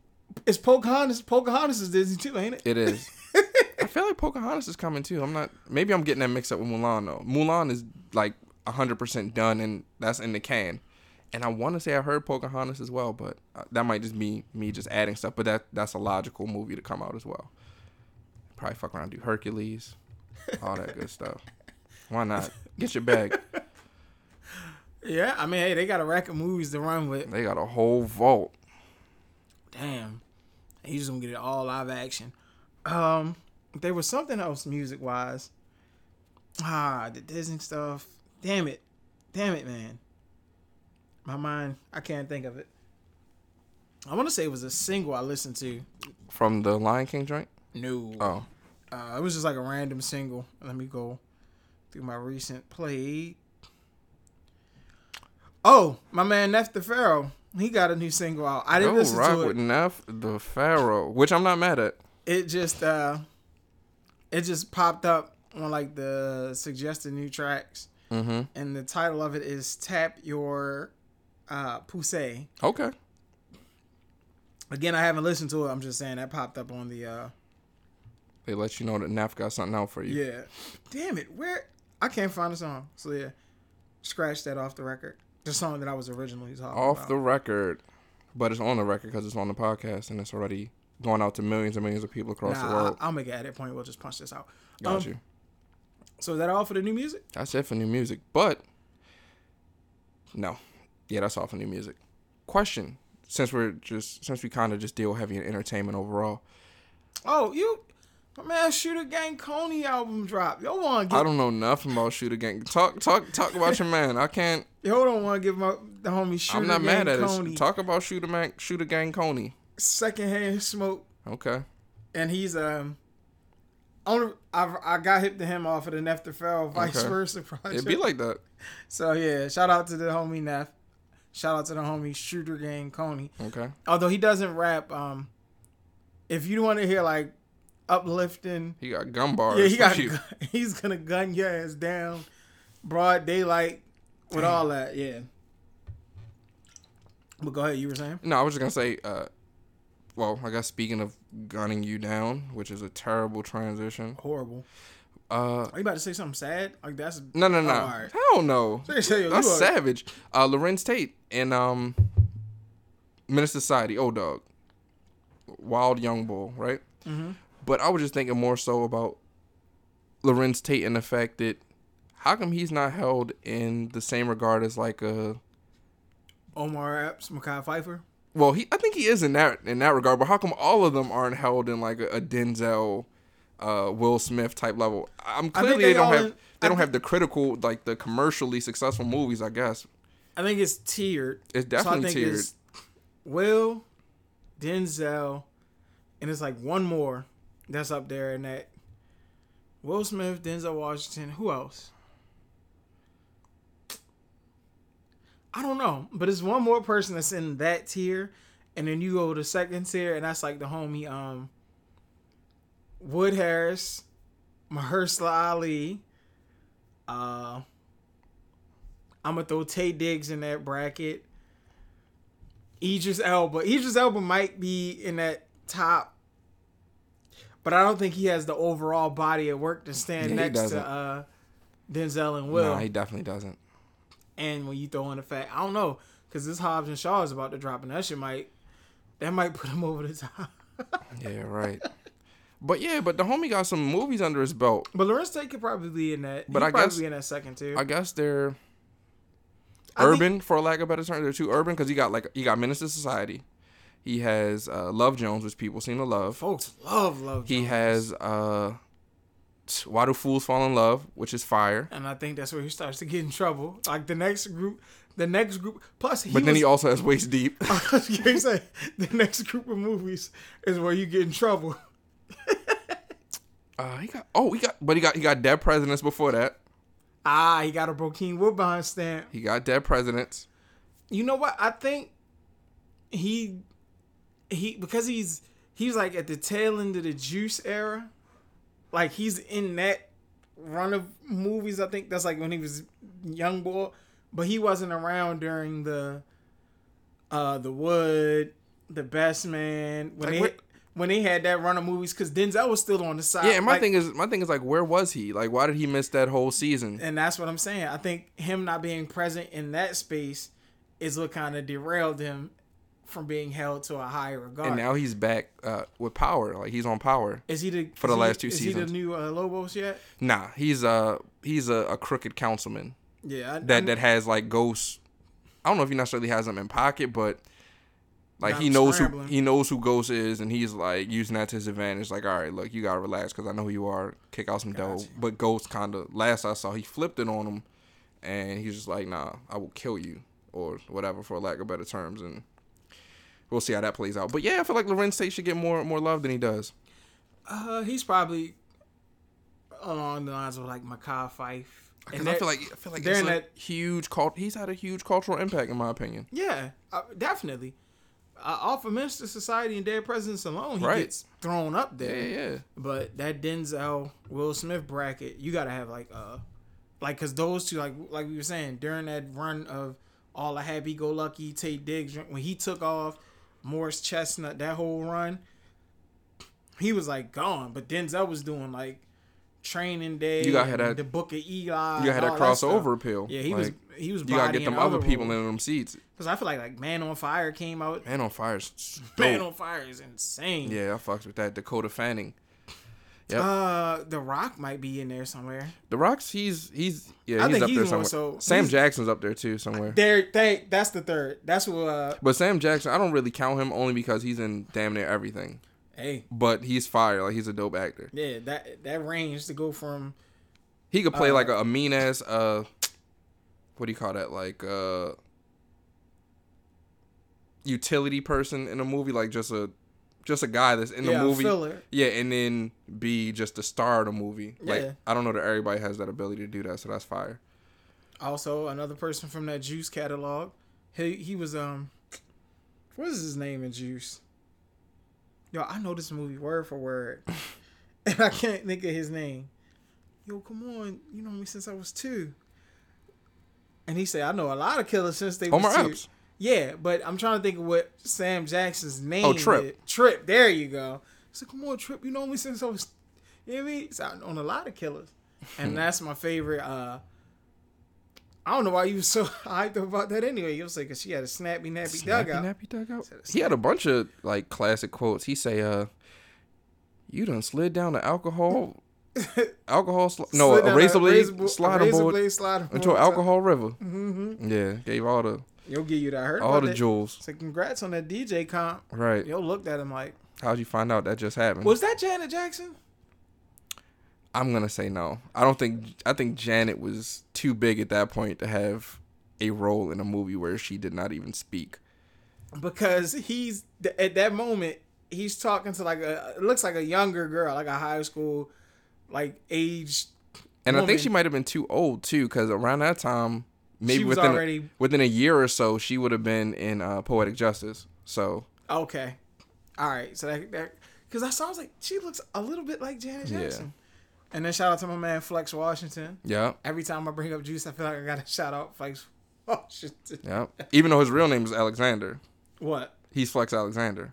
it's Pocahontas. Pocahontas is Disney too, ain't it? It is. I feel like Pocahontas is coming too. I'm not. Maybe I'm getting that mixed up with Mulan though. Mulan is like 100% done and that's in the can. And I want to say I heard Pocahontas as well, but uh, that might just be me just adding stuff. But that that's a logical movie to come out as well. Probably fuck around, and do Hercules, all that good stuff. Why not? Get your bag. Yeah, I mean, hey, they got a rack of movies to run with. They got a whole vault. Damn, you just gonna get it all live action. Um, there was something else music wise. Ah, the Disney stuff. Damn it, damn it, man. My mind, I can't think of it. I want to say it was a single I listened to. From the Lion King joint? No, Oh. Uh, it was just like a random single. Let me go through my recent play. Oh, my man Nef the Pharaoh. He got a new single out. I didn't Oh, listen rock to it. with Nef the Pharaoh, which I'm not mad at. it just uh it just popped up on like the suggested new tracks Mm-hmm. and the title of it is tap your uh poussey Okay. Again, I haven't listened to it. I'm just saying that popped up on the. uh They let you know that Nef got something out for you. Yeah. Damn it, where I can't find the song. So yeah, scratch that off the record. The song that I was originally talking Off about. the record, but it's on the record because it's on the podcast and it's already going out to millions and millions of people across the world. I, will make at edit point. We'll just punch this out. Got Um, you. So is that all for the new music? That's it for new music. But no, yeah, that's all for new music. Question: Since we're just since we kind of just deal heavy in entertainment overall, Oh, you, my man, Shooter Gang Kony album drop. Yo, want to I don't know nothing about Shooter Gang. Talk talk talk about your man. I can't. yo don't want to give my the homie Shooter gang. I'm not Gang mad at Kony it. Talk about Shooter Man, Shooter Gang Kony. secondhand smoke, Okay. and he's um. On, I I got hip to him off of the Nef the Pharaoh Vice Okay. Versa project. It'd be like that. so yeah, shout out to the homie Nef. Shout out to the homie Shooter Gang Kony. Okay. Although he doesn't rap, um, if you want to hear like uplifting, He got gun bars. yeah, he got you. he's gonna gun your ass down, broad daylight, with all that. Yeah. But go ahead, you were saying. No, I was just gonna say. uh well, I guess speaking of gunning you down, which is a terrible transition. Horrible. Uh, Are you about to say something sad? Like that's no, no, no, Oh, all right. hell no. Say- say, That's are- savage. Uh, Larenz Tate and um, Menace II Society, old dog, wild young bull, right? Mhm. But I was just thinking more so about Larenz Tate and the fact that how come he's not held in the same regard as like a Omar Epps, Mekhi Phifer. well, he I think he is in that in that regard, but how come all of them aren't held in like a, a Denzel, uh, Will Smith type level? I'm clearly they they, don't have in- they I don't have the critical like the commercially successful movies. I guess I think it's tiered. it's definitely so I think tiered. it's Will, Denzel, and it's like one more that's up there in that. Will Smith, Denzel Washington, who else? I don't know, but it's one more person that's in that tier, and then you go to second tier, and that's like the homie um Wood Harris, Mahershala Ali. Uh, I'm gonna throw Taye Diggs in that bracket. Idris Elba. Idris Elba might be in that top, but I don't think he has the overall body of work to stand Yeah, next to uh, Denzel and Will. No, he definitely doesn't. and when you throw in the fact, I don't know, because this Hobbs and Shaw is about to drop, and that shit might that might put him over the top. Yeah, right. but yeah, but the homie got some movies under his belt. but Larenz Tate could probably be in that. But He'd I probably guess- be in that second too. I guess they're I think- urban, for lack of a better term. They're too urban because he got like he got Menace II Society. He has uh, Love Jones, which people seem to love. Folks love love. Jones. He has uh, Why Do Fools Fall in Love, which is fire. and I think that's where he starts to get in trouble. Like the next group, the next group. Plus, he But then was, he also has Waist Deep. I was gonna say the next group of movies is where you get in trouble. Uh, he got oh he got but he got he got Dead Presidents before that. Ah, he got a Bokeem Woodbine stamp. He got Dead Presidents. You know what? I think he he because he's he's like at the tail end of the Juice era. Like he's in that run of movies. I think that's like when he was young boy, but he wasn't around during the uh the Wood, the Best Man when Like, they what- when they had that run of movies because Denzel was still on the side. Yeah, and my like- thing is my thing is like where was he? Like why did he miss that whole season? and that's what I'm saying. I think him not being present in that space is what kind of derailed him from being held to a higher regard. And now he's back uh, with power. Like he's on power. is he the for the is he- last two is seasons. Is he the new uh, Lobos yet? Nah, he's uh he's a, a crooked councilman Yeah, I, that I- that has like ghosts. I don't know if he necessarily has them in pocket, but like he knows who he knows who Ghost is, and he's like using that to his advantage. Like, all right, look, you gotta relax because I know who you are. Kick out some dough. But Ghost kind of last I saw, he flipped it on him, and he's just like, nah, I will kill you or whatever for lack of better terms, and we'll see how that plays out. But yeah, I feel like Larenz Tate should get more more love than he does. uh, he's probably along the lines of like Mekhi Phifer. Because And I feel like I feel like it's that- huge cult. He's had a huge cultural impact, in my opinion. yeah, uh, definitely. Uh, off of Menace II Society and Dead Presidents alone, he Right. gets thrown up there. yeah, yeah. But that Denzel Will Smith bracket, you gotta have like uh like cause those two like like we were saying during that run of all the happy go lucky Taye Diggs when he took off Morris Chestnut, that whole run, he was like gone. But Denzel was doing like Training Day, You gotta have that- the Book of Eli. You gotta have that that crossover appeal. Yeah, he Like, was he was. You gotta get them other people in them seats. Because I feel like like Man on Fire came out. Man on Fire's Man on Fire is insane. Yeah, I fucks with that. Dakota Fanning. Yep. Uh, The Rock might be in there somewhere. The Rocks, he's he's yeah, I he's think up he's there more somewhere. so- Sam he's- Jackson's up there too somewhere. There, they, that's the third. That's what. Uh, But Sam Jackson, I don't really count him only because he's in damn near everything. hey, But he's fire. Like he's a dope actor. yeah, that that range to go from He could play Uh, like a, a mean ass uh what do you call that? Like uh utility person in a movie, like just a just a guy that's in the yeah, movie. filler. Yeah, and then be just the star of the movie. Like Yeah. I don't know that everybody has that ability to do that, so that's fire. Also, another person from that Juice catalog. He he was um, what is his name in Juice? Yo, I know this movie word for word, and I can't think of his name. Yo, come on, you know me since I was two. And he said, I know a lot of killers since they Omar was two. Epps. Yeah, but I'm trying to think of what Sam Jackson's name. Oh, Trip. is. Trip. There you go. So come on, Trip. You know me since I was. You know what I mean? So I- on a lot of killers, and that's my favorite. uh I don't know why you was so hyped about that anyway. You was like, 'cause she had a snappy nappy Snappy dugout. nappy dugout. He had a bunch of like classic quotes. He say, "Uh, you done slid down the alcohol, alcohol, sl- no, a down razor blade razor bo- razor board blade sliding into an alcohol river." Mm-hmm. Yeah, gave all the You'll give you that. I heard all the that. jewels. So congrats on that DJ comp. Right? Yo looked at him like, How'd you find out that just happened? was that Janet Jackson? I'm gonna say no. I don't think. I think Janet was too big at that point to have a role in a movie where she did not even speak. because he's at that moment he's talking to like a it looks like a younger girl like a high school like age And I think she might have been too old too, because around that time, maybe She was within already- a, within a year or so, she would have been in uh, Poetic Justice. So okay all right so that that because i saw i was like she looks a little bit like janet Yeah. jackson and then shout out to my man flex washington yeah, every time i bring up juice i feel like i gotta shout out flex washington yeah. Even though his real name is Alexander, what he's Flex Alexander.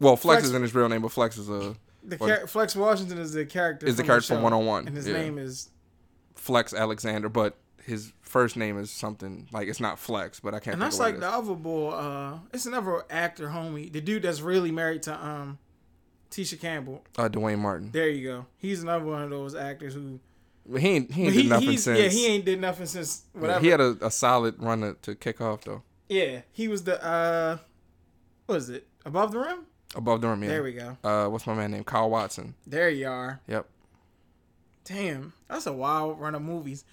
Well, Flex, Flex- isn't his real name, but Flex is a the What? char- flex washington is the character Is the from character show, from 101, and his yeah. name is Flex Alexander, but his first name is something like it's not Flex, but I can't. And that's like the other boy. Uh, it's another actor, homie. The dude that's really married to um, Tisha Campbell. uh, Duane Martin. There you go. He's another one of those actors who. He ain't he ain't he, did nothing since. yeah, he ain't did nothing since Yeah, he had a, a solid run to, to kick off though. yeah, he was the uh, what is it? Above the rim. Above the rim, yeah. There we go. uh, what's my man named Kyle Watson? There you are. Yep. Damn, that's a wild run of movies.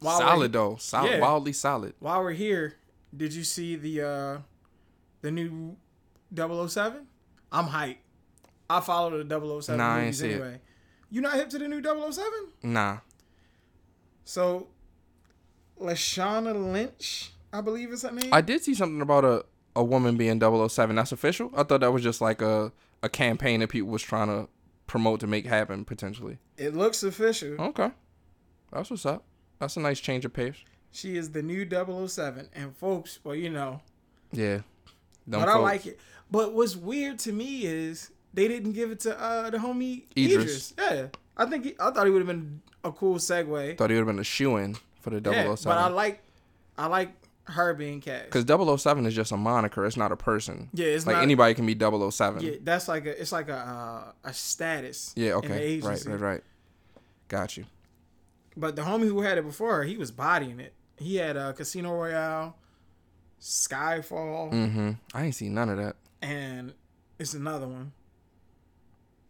While solid though, solid, Yeah. wildly solid. While we're here, did you see the uh, the new 007? I'm hyped. I follow the 007 Nah, I ain't movies see it. anyway. You not hip to the new 007? Nah, So, Lashana Lynch, I believe is her name. I did see something about a, a woman being 007. That's official. I thought that was just like a, a campaign that people was trying to promote to make happen potentially. it looks official. Okay, that's what's up. That's a nice change of pace. She is the new 007. And folks, well, you know, Yeah, Them but I like it. But what's weird to me is they didn't give it to uh the homie Idris. Idris. Yeah, I think he, I thought he would have been a cool segue. Thought he would have been a shoe in for the 007. Yeah, but I like, I like her being cast. Because 007 is just a moniker. It's not a person. Yeah, it's like not- anybody can be 007. Yeah, that's like a it's like a uh, a status. Yeah, okay. Right, right, right. Got you. But the homie who had it before her, he was bodying it. He had uh, Casino Royale, Skyfall, Mm-hmm. I ain't seen none of that. and it's another one.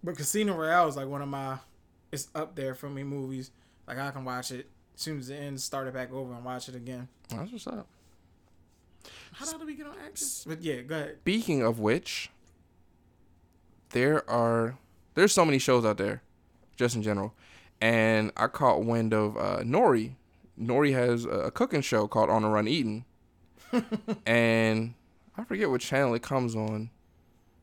But Casino Royale is like one of my, it's up there for me movies. Like I can watch it as soon as it ends, start it back over and watch it again. That's what's up. How the hell do we get on actors? But yeah, go ahead. Speaking of which, there are there's so many shows out there, just in general, and I caught wind of uh, Nori. Nori has a, a cooking show called On the Run Eating, and I forget what channel it comes on,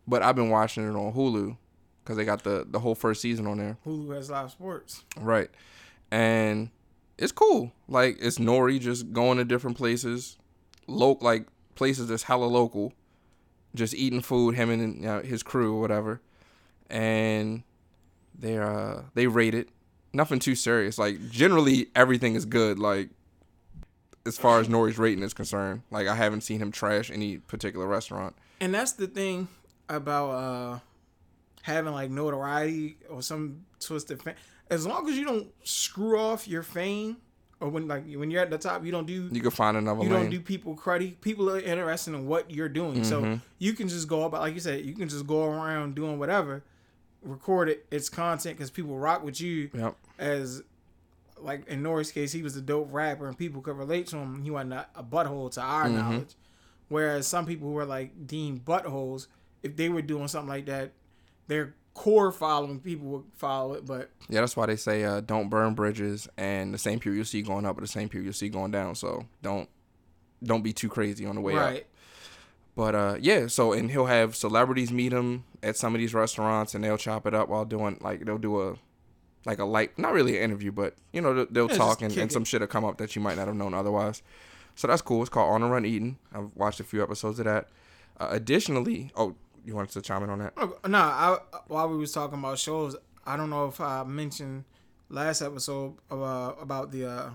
but I've been watching it on Hulu because they got the the whole first season on there. Hulu has live sports. Right. And it's cool. Like it's Nori just going to different places, loc like places that's hella local, just eating food, him and you know, his crew or whatever, and they uh they rate it. Nothing too serious. Like generally everything is good. Like as far as Nori's rating is concerned, like I haven't seen him trash any particular restaurant. And that's the thing about uh having like notoriety or some twisted fame. As long as you don't screw off your fame, or when like when you're at the top, you don't do You can find another you lane. don't do people cruddy. People are interested in what you're doing, so Mhm. you can just go about like you said, you can just go around doing whatever, record it. It's content because people rock with you yep. as. Like in Nori's case, he was a dope rapper and people could relate to him. He wasn't a, a butthole to our Mhm. knowledge. Whereas some people who were like deemed buttholes, if they were doing something like that, their core following people would follow it. But Yeah, that's why they say uh, don't burn bridges, and the same people you'll see going up, or the same people you'll see going down. So don't don't be too crazy on the way up. But uh, yeah, so and he'll have celebrities meet him at some of these restaurants, and they'll chop it up while doing like they'll do a like a light, not really an interview, but you know they'll, they'll talk and, and some shit will come up that you might not have known otherwise. So that's cool. It's called On the Run Eating. I've watched a few episodes of that. Uh, additionally, oh, you wanted to chime in on that? no, I while we was talking about shows, I don't know if I mentioned last episode uh, about the. uh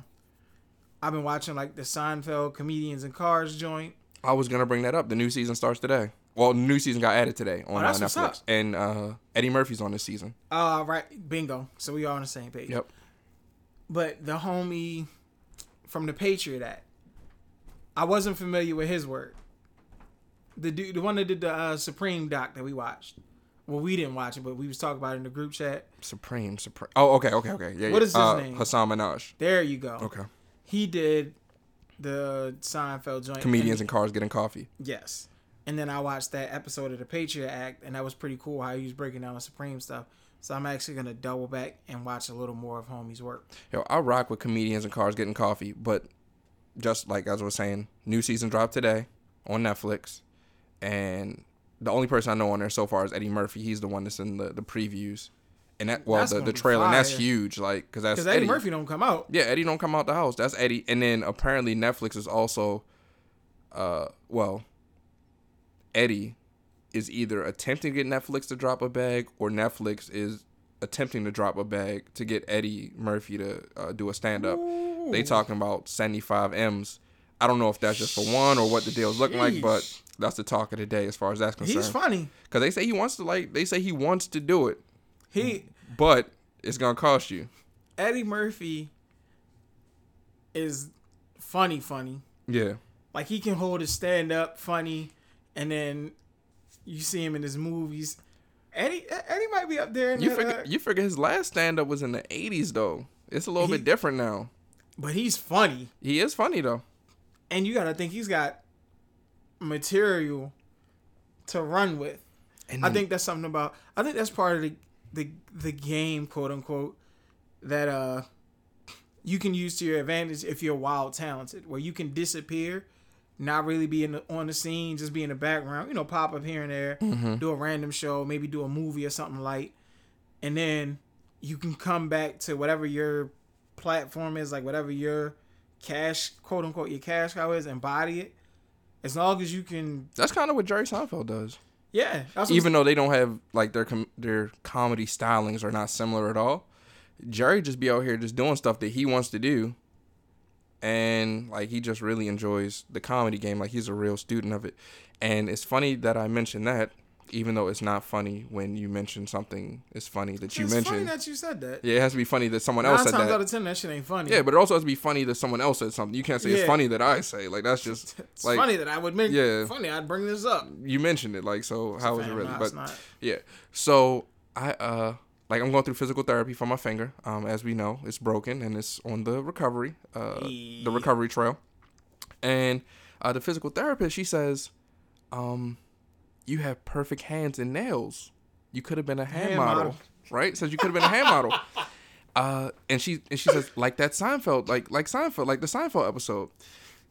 I've been watching like the Seinfeld comedians and cars joint. I was gonna bring that up. The new season starts today. Well, new season got added today on Oh, uh, Netflix, and uh, Eddie Murphy's on this season. Uh right, bingo. So we all on the same page. Yep. But the homie from the Patriot Act, I wasn't familiar with his work. The dude, the one that did the uh, Supreme doc that we watched. Well, we didn't watch it, but we was talking about it in the group chat. Supreme, Supreme. Oh, okay, okay, okay. Yeah. What yeah. is his uh, name? Hasan Minhaj. There you go. Okay. He did the Seinfeld joint. Comedians And- in cars getting coffee. yes. And then I watched that episode of the Patriot Act, and that was pretty cool how he was breaking down the Supreme stuff. So I'm actually gonna double back and watch a little more of Homie's work. Yo, I rock with comedians and cars getting coffee, but just like as I was saying, new season dropped today on Netflix, and the only person I know on there so far is Eddie Murphy. He's the one that's in the, the previews, and that well That's the, the trailer and that's huge, like because that's Because Eddie. Eddie Murphy don't come out. Yeah, Eddie don't come out the house. That's Eddie, and then apparently Netflix is also, uh, well, Eddie is either attempting to get Netflix to drop a bag or Netflix is attempting to drop a bag to get Eddie Murphy to uh, do a stand up. They talking about 75 M's. I don't know if that's just for one or what the deal's looking like, but that's the talk of the day as far as that's concerned. He's funny. Because they say he wants to like they say he wants to do it, He but it's gonna cost you. Eddie Murphy is funny, funny. Yeah. Like he can hold his stand up funny, and then you see him in his movies. Eddie Eddie might be up there. In You figure uh, you figure his last stand up was in the eighties though. It's a little He- bit different now. but he's funny, He is funny though. and you gotta think he's got material to run with. And I think that's something about. I think that's part of the the the game, quote unquote, that uh you can use to your advantage if you're wild talented, where you can disappear, not really be in the, on the scene, just be in the background, you know, pop up here and there, Mm-hmm. do a random show, maybe do a movie or something light, and then you can come back to whatever your platform is, like whatever your cash, quote unquote, your cash cow is, embody it. As long as you can, that's kind of what Jerry Seinfeld does. yeah. Even though they don't have like their com- their comedy stylings are not similar at all. Jerry just be out here just doing stuff that he wants to do. And like he just really enjoys the comedy game. Like he's a real student of it. And it's funny that I mentioned that, even though it's not funny when you mention something is funny that you it's funny mentioned. that you said that. yeah, it has to be funny that someone Nine else said times that. out of ten, that shit ain't funny. Yeah, but it also has to be funny that someone else said something. You can't say it's funny that I say. Like that's just it's like funny that I would make. Yeah. funny. I'd bring this up. you mentioned it. Like so, how is it really? nah, but it's not. yeah, so I uh like I'm going through physical therapy for my finger. Um, as we know, it's broken and it's on the recovery uh the recovery trail. And uh, the physical therapist she says, um, you have perfect hands and nails. You could have been a hand, Hand model, model. right? Says you could have been a hand model. Uh, and she and she says like that Seinfeld, like like Seinfeld, like the Seinfeld episode.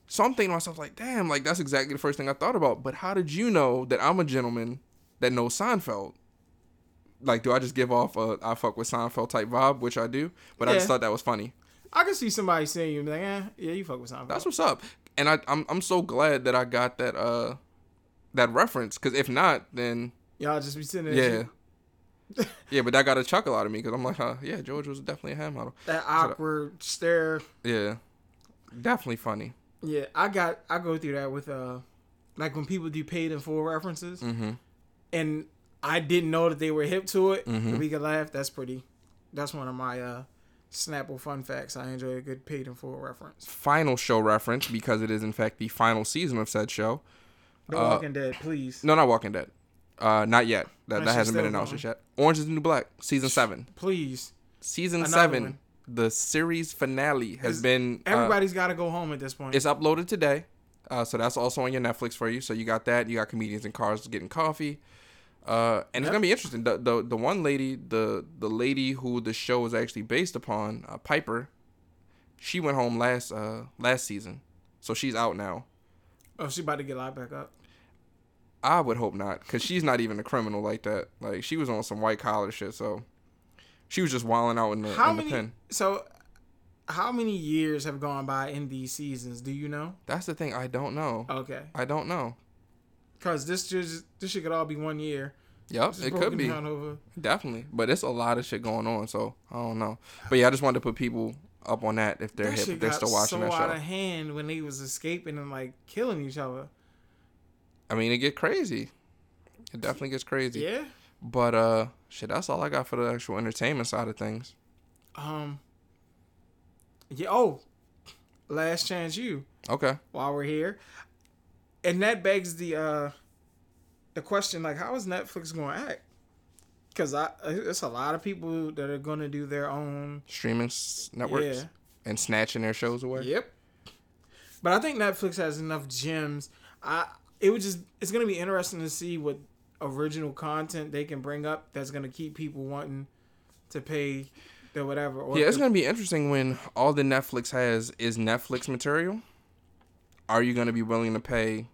So I'm thinking to myself like, damn, like that's exactly the first thing I thought about. But how did you know that I'm a gentleman that knows Seinfeld? Like, do I just give off a I fuck with Seinfeld type vibe, which I do? But I just thought that was funny. I can see somebody saying you like, eh, yeah, you fuck with Seinfeld. That's what's up. And I I'm I'm so glad that I got that uh that reference. Because if not, then Y'all just be sitting there. yeah, yeah. But that got a chuckle out of me because I'm like, huh, yeah, George was definitely a hand model. That awkward stare. Yeah, definitely funny. Yeah, I got I go through that with uh like when people do paid in full references Mm-hmm. and I didn't know that they were hip to it. Mhm. We could laugh. That's pretty. That's one of my uh Snapple fun facts. I enjoy a good paid in full reference. Final show reference because it is in fact the final season of said show. The Uh, Walking Dead, please, No, not Walking Dead. Uh, not yet. That, That that hasn't been announced going. yet. Orange is the New Black, season seven. please. Season Another seven, one. the series finale has been. uh, Everybody's got to go home at this point. it's uploaded today, uh, so that's also on your Netflix for you. So you got that. You got comedians in cars getting coffee, uh, and it's gonna be interesting. The, the the one lady, the the lady who the show is actually based upon, uh, Piper, she went home last uh last season, so she's out now. oh, she about to get locked back up. I would hope not, because she's not even a criminal like that. Like she was on some white collar shit, so she was just wilding out in the, How in the many? pen. So, how many years have gone by in these seasons? Do you know? That's the thing. I don't know. Okay, I don't know. because this just this shit could all be one year. Yep, it could be definitely, but it's a lot of shit going on. So I don't know. But yeah, I just wanted to put people up on that if they're that hip, if they're still watching so that out of hand when they was escaping and like killing each other. I mean, it get crazy. It definitely gets crazy. Yeah. But uh, shit, that's all I got for the actual entertainment side of things. Um. Yeah. Oh, last chance you. Okay. While we're here, and that begs the uh, the question like, how is Netflix going to act? Because I, it's a lot of people that are going to do their own. Streaming s- networks Yeah. and snatching their shows away. Yep. But I think Netflix has enough gems. I it would just it's gonna be interesting to see what original content they can bring up that's gonna keep people wanting to pay the whatever. Or Yeah, it's the- gonna be interesting when all the Netflix has is Netflix material. Are you gonna be willing to pay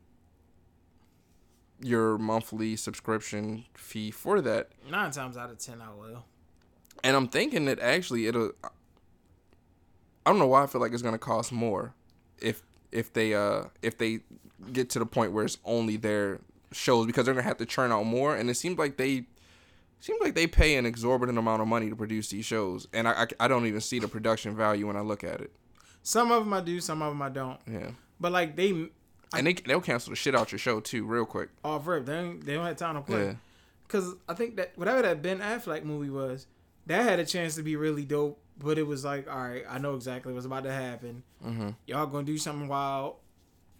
your monthly subscription fee for that? nine times out of ten I will. And I'm thinking that actually it'll. I don't know why I feel like it's gonna cost more, if if they uh if they get to the point where it's only their shows because they're gonna have to churn out more, and it seems like they seems like they pay an exorbitant amount of money to produce these shows, and I I, I don't even see the production value when I look at it. Some of them I do, some of them I don't. Yeah, But like they and they they'll cancel the shit out your show too real quick. off rip, they don't, they don't have time to play. Yeah, Cause I think that whatever that Ben Affleck movie was, that had a chance to be really dope. But it was like, all right, I know exactly what's about to happen. hmm Y'all gonna do something wild.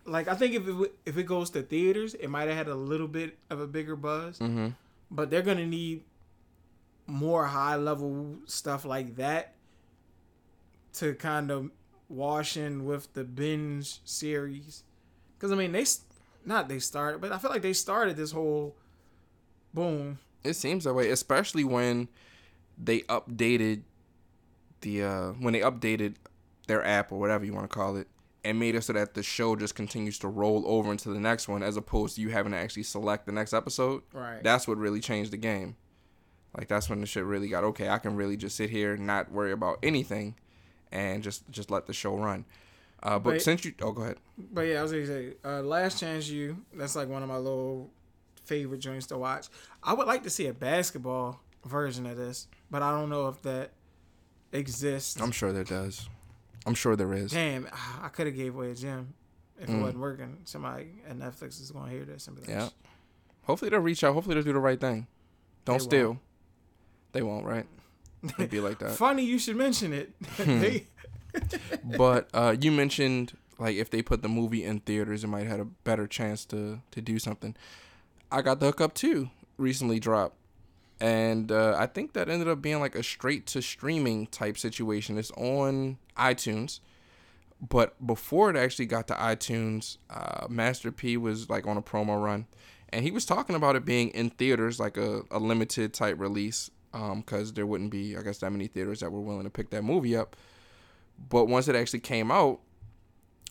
Like I think if it if it goes to theaters, it might have had a little bit of a bigger buzz. hmm But they're gonna need more high level stuff like that to kind of wash in with the binge series. Because I mean, they not they started, but I feel like they started this whole boom. It seems that way, especially when they updated the uh when they updated their app or whatever you want to call it and made it so that the show just continues to roll over into the next one as opposed to you having to actually select the next episode. Right. That's what really changed the game. Like that's when the shit really got okay, I can really just sit here not worry about anything and just just let the show run. Uh but But- since you oh go ahead. But yeah, I was gonna say, uh, Last Chance You. That's like one of my little favorite joints to watch. I would like to see a basketball version of this, but I don't know if that exists. I'm sure there does. I'm sure there is. Damn, I could have gave away a gym if it Mm. wasn't working. Somebody at Netflix is gonna hear this and be like, Yeah. Hopefully they'll reach out. Hopefully they'll do the right thing. Don't They steal. They won't, right? It'd be like that. Funny you should mention it. They- but uh, you mentioned like if they put the movie in theaters, it might have had a better chance to to do something. I got the hookup too recently dropped, and uh, I think that ended up being like a straight to streaming type situation. It's on iTunes, but before it actually got to iTunes, uh, Master P was like on a promo run, and he was talking about it being in theaters, like a, a limited type release, because there wouldn't be, I guess, that many theaters that were willing to pick that movie up. But once it actually came out,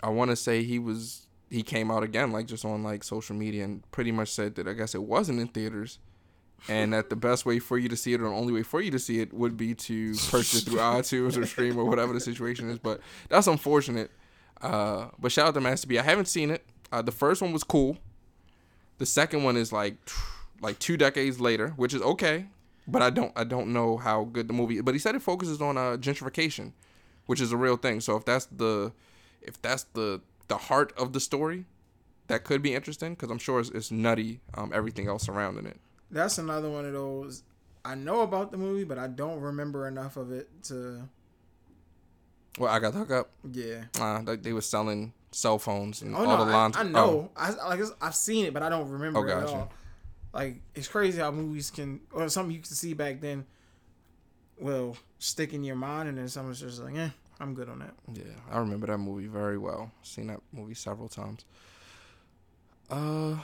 I want to say he was he came out again, like just on like social media, and pretty much said that I guess it wasn't in theaters, and that the best way for you to see it, or the only way for you to see it, would be to purchase through iTunes or stream or whatever the situation is. But that's unfortunate. Uh, but shout out to Master P. I haven't seen it. Uh, the first one was cool. The second one is like like two decades later, which is okay, but I don't I don't know how good the movie. But he said it focuses on uh, gentrification, which is a real thing. So if that's the if that's the the heart of the story, that could be interesting because I'm sure it's, it's nutty. Um, everything else surrounding it. That's another one of those. I know about the movie, but I don't remember enough of it to. Well, I got the hook up. Yeah. Uh, they, they were selling cell phones and Oh all no, the lines. I, I oh, know. I like I've seen it, but I don't remember Oh, it at all. Like it's crazy how movies can, or something you can see back then, will stick in your mind, and then someone's just like, "Eh, I'm good on that." Yeah, I remember that movie very well. Seen that movie several times. Uh,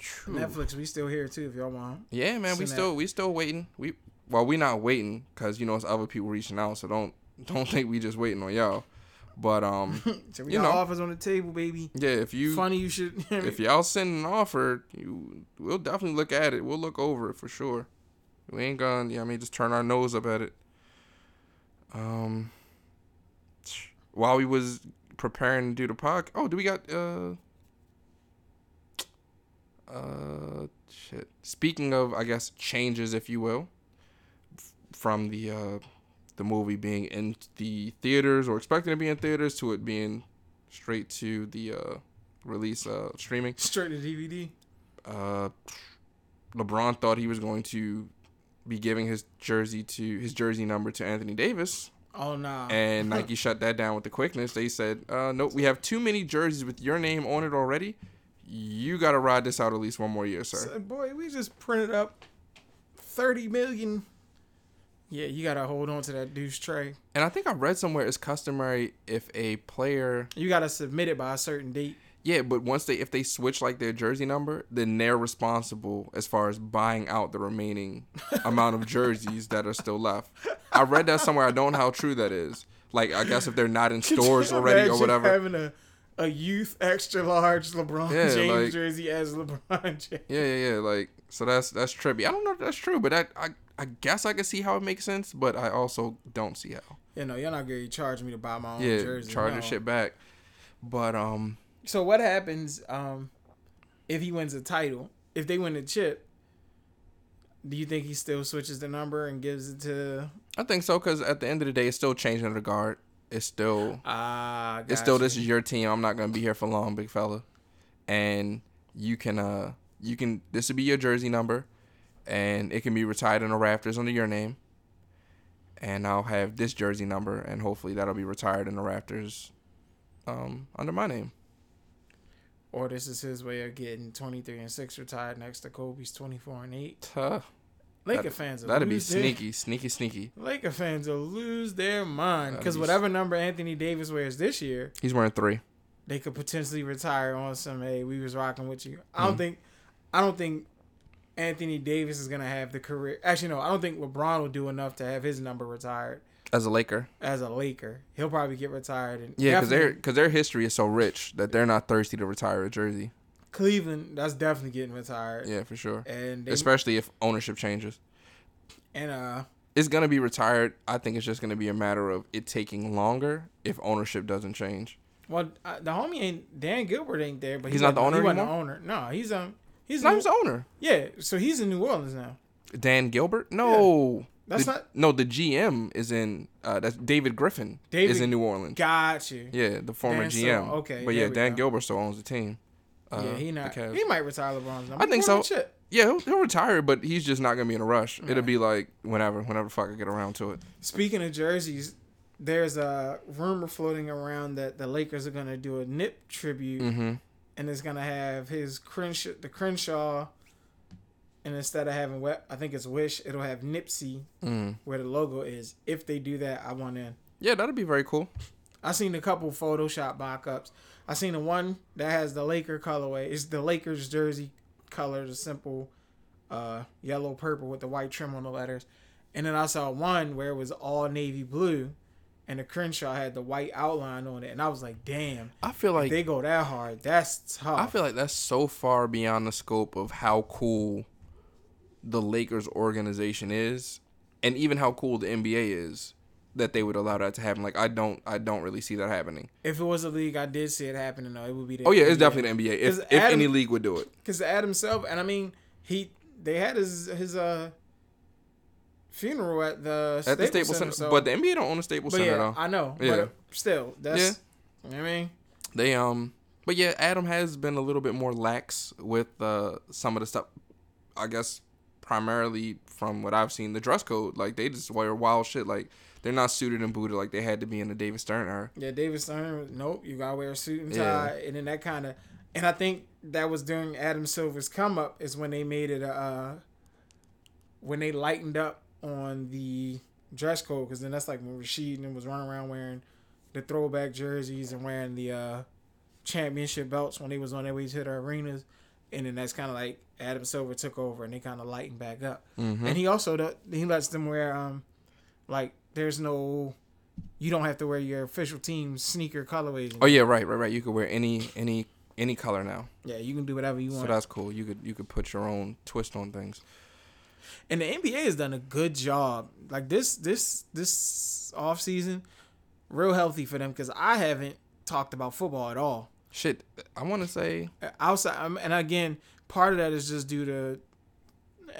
true. Netflix, we still here too if y'all want. Yeah, man, we still we still waiting. We well, we not waiting because you know it's other people reaching out. So don't don't think we just waiting on y'all. But um, So we You got know. offers on the table, baby. yeah, if you Funny, you should. if y'all send an offer, you we'll definitely look at it. We'll look over it for sure. We ain't gonna, yeah, I mean, just turn our nose up at it. Um, while we was preparing to do the podcast, oh, do we got uh, uh, shit. Speaking of, I guess changes, if you will, f- from the uh, the movie being in the theaters or expecting to be in theaters to it being straight to the uh release uh streaming straight to DVD. uh LeBron thought he was going to be giving his jersey to his jersey number to Anthony Davis Oh nah. and Nike shut that down with the quickness. They said, uh, "Nope, we have too many jerseys with your name on it already. You got to ride this out at least one more year, sir." So, boy, we just printed up thirty million. Yeah, you gotta hold on to that douche tray. And I think I read somewhere it's customary if a player, You gotta submit it by a certain date. yeah, but once they if they switch like their jersey number, then they're responsible as far as buying out the remaining amount of jerseys that are still left. I read that somewhere. I don't know how true that is. Like I guess if they're not in stores already or whatever. Having a a youth extra large LeBron Yeah, James like- jersey as LeBron James. Yeah, yeah, yeah. Like so that's that's trippy. I don't know if that's true, but I I, I guess I can see how it makes sense, but I also don't see how. You know, you're not gonna charge me to buy my own yeah, jersey. charge no. your shit back. But um, So what happens um if he wins a title? If they win the chip, do you think he still switches the number and gives it to I think so because at the end of the day, it's still changing the guard. It's still ah? it's still gotcha. this is your team. I'm not gonna be here for long, big fella. And you can uh you can this would be your jersey number, and it can be retired in the Raptors under your name. And I'll have this jersey number, and hopefully that'll be retired in the Raptors, um, under my name. Or this is his way of getting 23 and 6 retired next to Kobe's 24 and 8. Huh. Laker That- fans That'd be lose their- sneaky, sneaky, sneaky. Laker fans will lose their mind because be whatever number Anthony Davis wears this year, He's wearing three. they could potentially retire on some. Hey, we was rocking with you. I don't mm-hmm. think, I don't think Anthony Davis is gonna have the career. Actually, no, I don't think LeBron will do enough to have his number retired As a Laker, as a Laker. He'll probably get retired. And yeah, because their because their history is so rich that they're not thirsty to retire a jersey. Cleveland, that's definitely getting retired. Yeah, for sure. And they, Especially if ownership changes. and uh, it's gonna be retired. I think it's just gonna be a matter of it taking longer if ownership doesn't change. well, uh, the homie ain't Dan Gilbert ain't there, but He's he not the owner He wasn't the owner. No, he's um, he's He's not his owner. yeah. So he's in New Orleans now. Dan Gilbert? No. That's The- not- No, the GM is in. Uh, that's David Griffin. David- is in New Orleans. Got you. Yeah, the former Dan GM. still- okay, But yeah, Dan go. Gilbert still owns the team. Uh, yeah, he not. He might retire LeBron's number. I think so. won the chip. Yeah, he'll, he'll retire, but he's just not gonna be in a rush. It'll be like whenever, whenever fuck I get around to it. Speaking of jerseys, there's a rumor floating around that the Lakers are gonna do a Nip tribute, Mm-hmm. and it's gonna have his Crenshaw, the Crenshaw, and instead of having what I think it's Wish, it'll have Nipsey Mm. where the logo is. If they do that, I want in. Yeah, that'd be very cool. I seen a couple Photoshop mock-ups. I seen the one that has the Laker colorway. It's the Lakers jersey color, the simple uh, yellow purple with the white trim on the letters. And then I saw one where it was all navy blue, and the Crenshaw had the white outline on it. And I was like, damn, I feel if like they go that hard, that's tough. I feel like that's so far beyond the scope of how cool the Lakers organization is, and even how cool the NBA is. That they would allow that to happen. Like I don't I don't really see that happening. If it was a league, I did see it happening. though. it would be. The Oh yeah, it's definitely the NBA. If Adam- any league would do it. Because Adam Silver, and I mean, he they had his his uh funeral at the At the Staples Staples Center, Center, so- but the NBA don't own the Staples but Center yeah, though. I know. Yeah. But still, that's Yeah. you know what I mean. They um, but yeah, Adam has been a little bit more lax with uh some of the stuff. I guess primarily from what I've seen, the dress code. Like they just wear wild shit. Like they're not suited and booted like they had to be in the David Stern era. Yeah, David Stern. was, Nope, you gotta wear a suit and tie, Yeah. and then that kind of. And I think that was during Adam Silver's come up is when they made it a. Uh, when they lightened up on the dress code, because then that's like when Rashid and was running around wearing the throwback jerseys and wearing the uh, championship belts when they was on their way to the arenas, and then that's kind of like Adam Silver took over and they kind of lightened back up. Mm-hmm. And he also he lets them wear um like there's no you don't have to wear your official team sneaker colorways. Oh yeah, right, right, right. You could wear any any any color now, yeah, you can do whatever you want. so that's cool. You could you could put your own twist on things. and the NBA has done a good job. Like this this this off season, real healthy for them because I haven't talked about football at all. Shit, I want to say outside um, and again part of that is just due to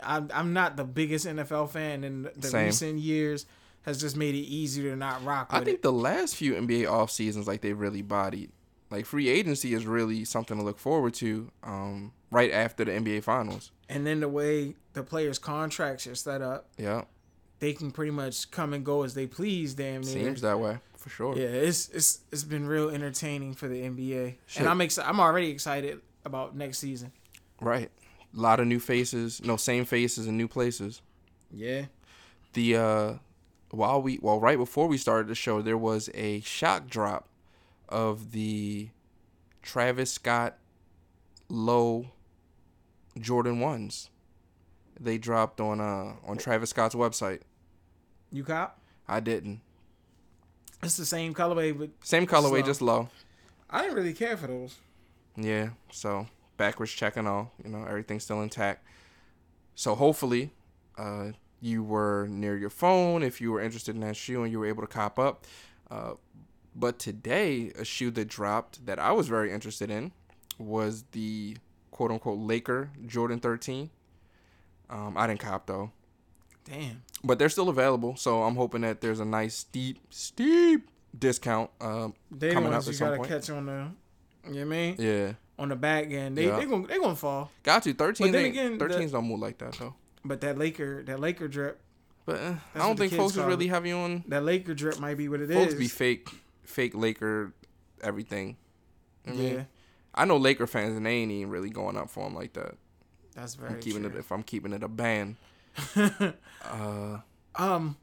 I'm, I'm not the biggest NFL fan in the Same. recent years has just made it easier to not rock I think it. the last few NBA off seasons, like they really bodied. Like free agency is really something to look forward to. Um, right after the NBA finals. And then the way the players' contracts are set up, Yeah, they can pretty much come and go as they please. Damn near. seems that way for sure. Yeah, it's it's it's been real entertaining for the NBA, Shit. and I'm excited. I'm already excited about next season. Right. A lot of new faces, no same faces in new places. Yeah, The uh, while we well right before we started the show, there was a shock drop of the Travis Scott low Jordan ones. They dropped on uh on Travis Scott's website. you cop. I didn't. It's the same colorway, but Same colorway, Slow. just low. I didn't really care for those. Yeah. So backwards check and all, you know, everything's still intact. So hopefully, uh, you were near your phone if you were interested in that shoe and you were able to cop up. Uh, but today, a shoe that dropped that I was very interested in was the quote unquote Laker Jordan 13. Um, I didn't cop though, Damn. but they're still available. So I'm hoping that there's a nice steep, steep discount. Um, They the Coming up you at some gotta point. catch on the, you know what I mean? yeah, On the back end, they Yeah. they gonna they gonna fall. got to 13. But then ain't- again, the- 13s don't move like that though. But that Laker that Laker drip But uh, I don't think folks is really it. heavy on that Laker drip might be what it is. folks be fake, fake Laker everything. I mean, yeah, I know Laker fans and they ain't even really going up for him like that. that's very I'm keeping true. it if I'm keeping it a band. Uh, Um,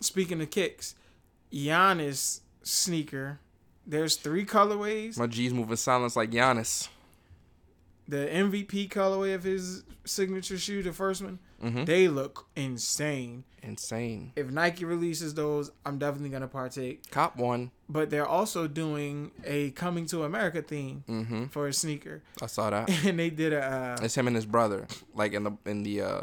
speaking of kicks, Giannis sneaker. There's three colorways. my G's moving silence like Giannis. The MVP colorway of his signature shoe, the first one, hmm they look insane. Insane. If Nike releases those, I'm definitely gonna partake. Cop one. But they're also doing a coming to America theme hmm for a sneaker, I saw that. and they did a. Uh, It's him and his brother. Like in the in the uh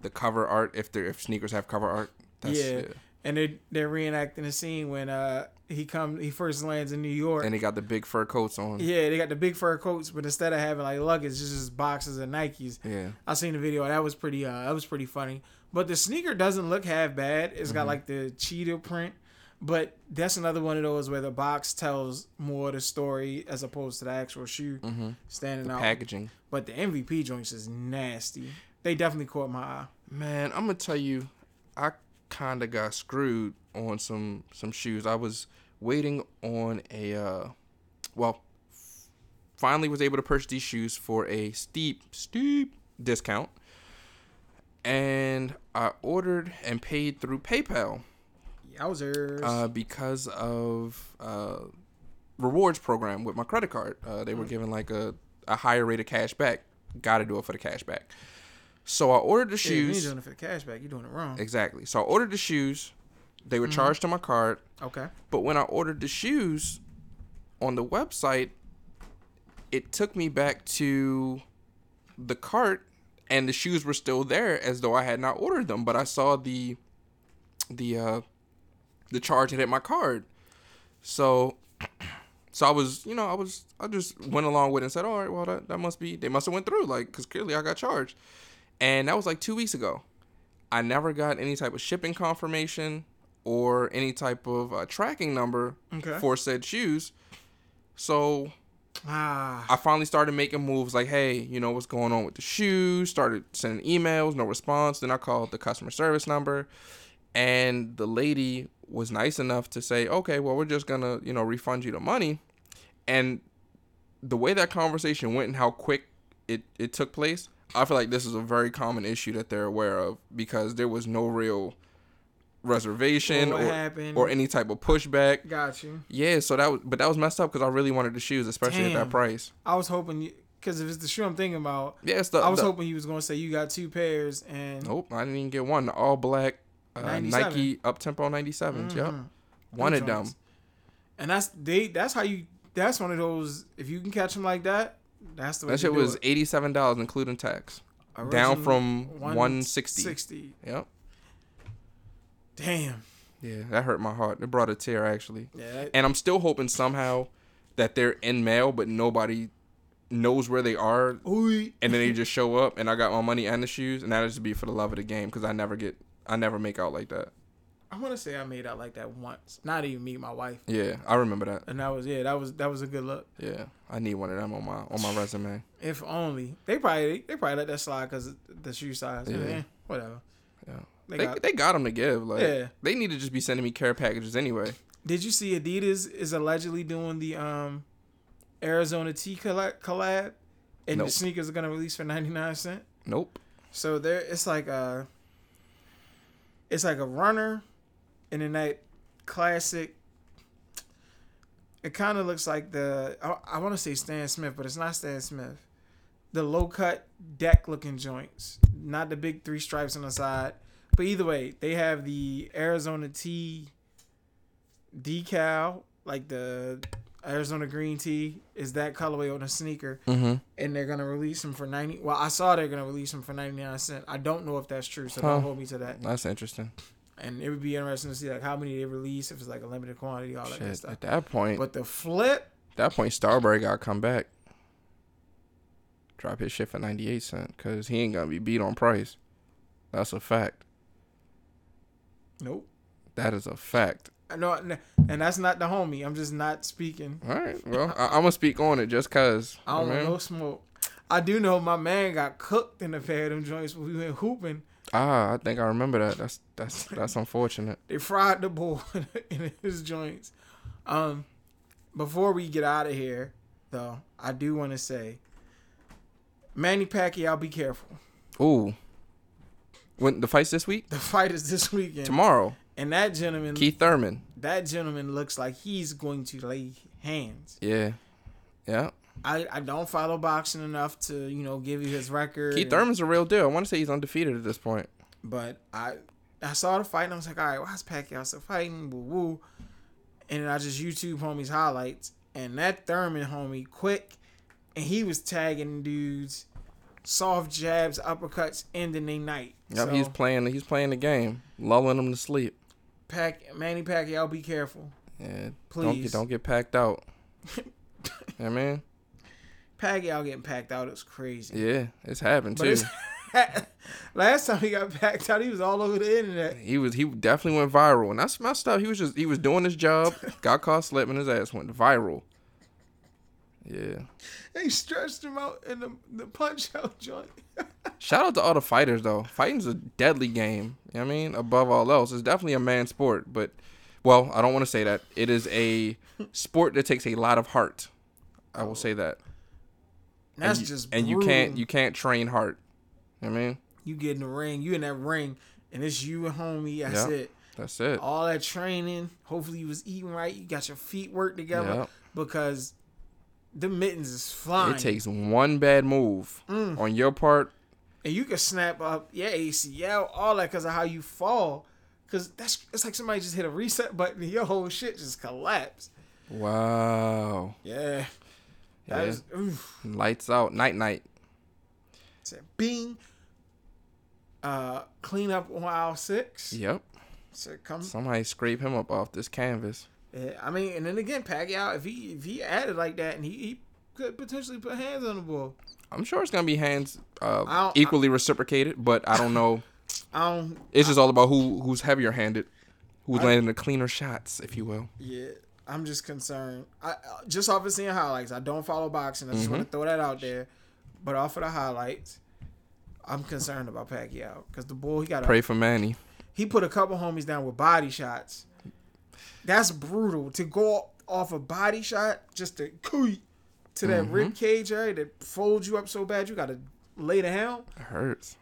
the cover art. If they if sneakers have cover art. That's, Yeah. and they they're reenacting a scene when uh he come he first lands in New York. And they got the big fur coats on. yeah, they got the big fur coats, but instead of having like luggage, it's just boxes of Nikes. Yeah. I seen the video. That was pretty. Uh, that was pretty funny. But the sneaker doesn't look half bad. It's Mm-hmm. got like the cheetah print, but that's another one of those where the box tells more of the story as opposed to the actual shoe hmm standing The out. packaging. But the MVP joints is nasty. They definitely caught my eye. Man, I'm gonna tell you, I kind of got screwed on some some shoes. I was waiting on a uh, well, finally was able to purchase these shoes for a steep steep discount, and I ordered and paid through PayPal Yowzers. uh, because of uh, rewards program with my credit card. Uh, they were Mm. giving like a, a higher rate of cash back. Got to do it for the cash back. So I ordered the shoes. Yeah, you're doing it for the cashback. You're doing it wrong. Exactly. So I ordered the shoes. They were Mhm. charged to my card, Okay. but when I ordered the shoes on the website, it took me back to the cart and the shoes were still there as though I had not ordered them, but I saw the the uh the charge had hit my card. So so I was, you know, I was I just went along with it and said, "All right, well that, that must be they must have went through like cuz clearly I got charged." And that was like 2 weeks ago. I never got any type of shipping confirmation or any type of uh, tracking number Okay. for said shoes. So Ah. I finally started making moves like, hey, you know, what's going on with the shoes? Started sending emails, no response. Then I called the customer service number, and the lady was nice enough to say, okay, well, we're just gonna, you know, refund you the money. And the way that conversation went and how quick it, it took place, I feel like this is a very common issue that they're aware of because there was no real reservation or, happened? or any type of pushback. Got you. Yeah, so that was, but that was messed up because I really wanted the shoes, especially at that price. I was hoping you, because if it's the shoe I'm thinking about, Yeah, it's the. I was the- hoping you was gonna say you got two pairs and Nope, I didn't even get one. The all black uh, Nike up tempo 97s. Yep, Mhm. wanted them. And that's they. That's how you. That's one of those. If you can catch them like that, that's the way. That shit was eighty seven dollars including tax. down from 160. 160. Yep. Damn. Yeah, that hurt my heart. It brought a tear actually. Yeah. that- And I'm still hoping somehow that they're in mail, but nobody knows where they are, Ooh. and then they just show up, and I got my money and the shoes, and that'll just be for the love of the game because I never get, I never make out like that. I want to say I made out like that once. Not even me, my wife. Yeah, I remember that. And that was yeah. That was that was a good look. Yeah, I need one of them on my on my resume. If only they probably they probably let that slide because the shoe size. Yeah. Yeah. whatever. Yeah. They They, got. they got them to give. Like Yeah. they need to just be sending me care packages anyway. Did you see Adidas is allegedly doing the um Arizona Tea collab, and Nope. the sneakers are gonna release for ninety nine cent. Nope. So there, it's like a, it's like a runner, and then that classic. It kind of looks like the I, I want to say Stan Smith, but it's not Stan Smith. The low cut deck looking joints, not the big three stripes on the side. But either way, they have the Arizona tea decal, like the Arizona green tea is that colorway on the sneaker Mm-hmm. and they're gonna release them for ninety. Well, I saw they're gonna release them for ninety nine cent. I don't know if that's true, so Huh. don't hold me to that. That's interesting. And it would be interesting to see like how many they release, if it's like a limited quantity, all that good Shit. stuff. At that point, But the flip, that point, Starbury got to come back. Drop his shit for ninety eight cent because he ain't gonna be beat on price. That's a fact. nope. That is a fact. I know, and that's not the homie. I'm just not speaking. All right. Well, I, I'm gonna speak on it just cause. I don't know smoke. I do know my man got cooked in a pair of them joints when we went hooping. Ah, I think I remember that. That's that's that's unfortunate. They fried the bull in his joints. Um, before we get out of here, though, I do want to say, Manny Pacquiao, be careful. Ooh. When the fight's this week? The fight is this weekend, Tomorrow. and that gentleman, Keith Thurman. that gentleman looks like he's going to lay hands. Yeah. Yeah. I, I don't follow boxing enough to you know give you his record. Keith and- Thurman's a real deal. I want to say he's undefeated at this point. But I I saw the fight and I was like, all right, why's Pacquiao still fighting? Woo woo. And then I just YouTube homies highlights. And that Thurman homie quick and he was tagging dudes, soft jabs, uppercuts, ending the night. Yep, so, he's playing. He's playing the game, lulling them to sleep. Pac Manny Pacquiao, be careful. Yeah, don't Please. get don't get packed out. yeah, man. Pacquiao getting packed out is crazy. Yeah, it's happened But too. it's last time he got packed out, he was all over the internet. He was he definitely went viral, and that's messed up. He was just he was doing his job, got caught slipping, his ass went viral. Yeah. They stretched him out in the, the punch out joint. Shout out to all the fighters though. Fighting's a deadly game. You know what I mean? Above all else, it's definitely a man sport. But well, I don't want to say that. It is a sport that takes a lot of heart. I will oh. say that. That's and you, just and you can't you can't train heart. I mean? you get in the ring, you in that ring, and it's you and homie. That's Yeah. it. That's it. All that training. Hopefully, you was eating right. You got your feet worked together Yep. because the mittens is flying. It takes one bad move Mm. on your part. and you can snap up your ACL, all that because of how you fall. Cause that's it's like somebody just hit a reset button and your whole shit just collapsed. Wow. Yeah, that Yeah. is. Lights out. Night night. Said, Bing. Uh, clean up on aisle six. Yep. So come, Somebody scrape him up off this canvas. yeah, I mean, and then again, Pacquiao, if he if he added like that, and he, he could potentially put hands on the ball. I'm sure it's gonna be hands uh, equally reciprocated, but I don't know. I don't. It's just all about who who's heavier handed, who's I- landing the cleaner shots, if you will. Yeah, I'm just concerned. I uh, just off of seeing highlights. I don't follow boxing. I just want to throw that out there. But off of the highlights, I'm concerned about Pacquiao because the boy he got a, Pray for Manny. he put a couple homies down with body shots. That's brutal to go off a body shot just to coo to that rib cage area that folds you up so bad you got to lay down. It hurts.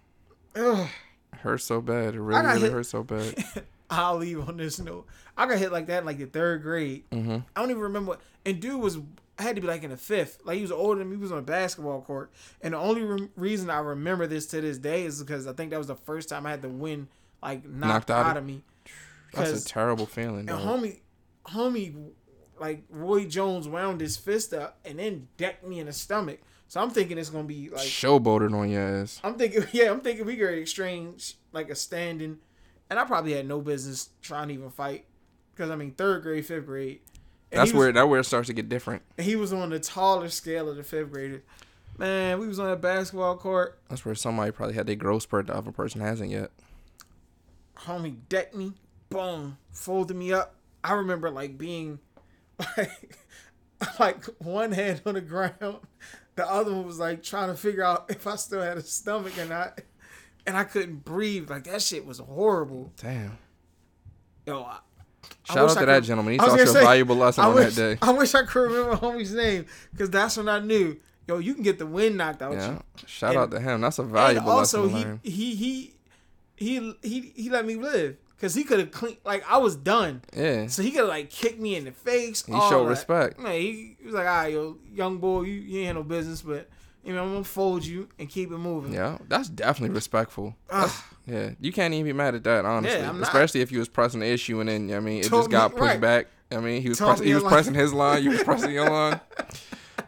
Ugh. It hurts so bad. It really, really hit- hurts so bad. I'll leave on this note. I got hit like that in like the third grade. hmm I don't even remember. What, and dude was had to be like in the fifth. Like he was older than me. He was on a basketball court. And the only re- reason I remember this to this day is because I think that was the first time I had the win like knocked, Knocked out out of- me. That's a terrible feeling. and homie, homie, like Roy Jones wound his fist up and then decked me in the stomach. So I'm thinking it's gonna be like Showboated on your ass. I'm thinking, yeah, I'm thinking we could exchange like a standing, and I probably had no business trying to even fight, because I mean third grade, fifth grade. And That's was, where that where it starts to get different. he was on the taller scale of the fifth grader. Man, we was on a basketball court. That's where somebody probably had their growth spurt the other person hasn't yet. Homie decked me, boom, folded me up. I remember like being like like one hand on the ground, the other one was like trying to figure out if I still had a stomach or not, and I couldn't breathe. Like that shit was horrible. Damn. Yo, I Shout out to that gentleman. He taught you a valuable lesson I on wish, that day. I wish I could remember homie's name because that's when I knew. Yo, you can get the wind knocked out Yeah. you. Shout And- out to him. That's a And valuable also, lesson to he, he he he he he let me live because he could have clean. Like I was done, Yeah. so he could have like kicked me in the face. He showed that. respect. Man, he, he was like, "All right, yo, young boy, you, you ain't no business, but you know I'm gonna fold you and keep it moving." Yeah. That's definitely respectful. Ah, Yeah. You can't even be mad at that, honestly. Not. Especially if you was pressing the issue and then I mean it Told just got me- pushed right. back. I mean he was he was pressing his line, you was pressing your line.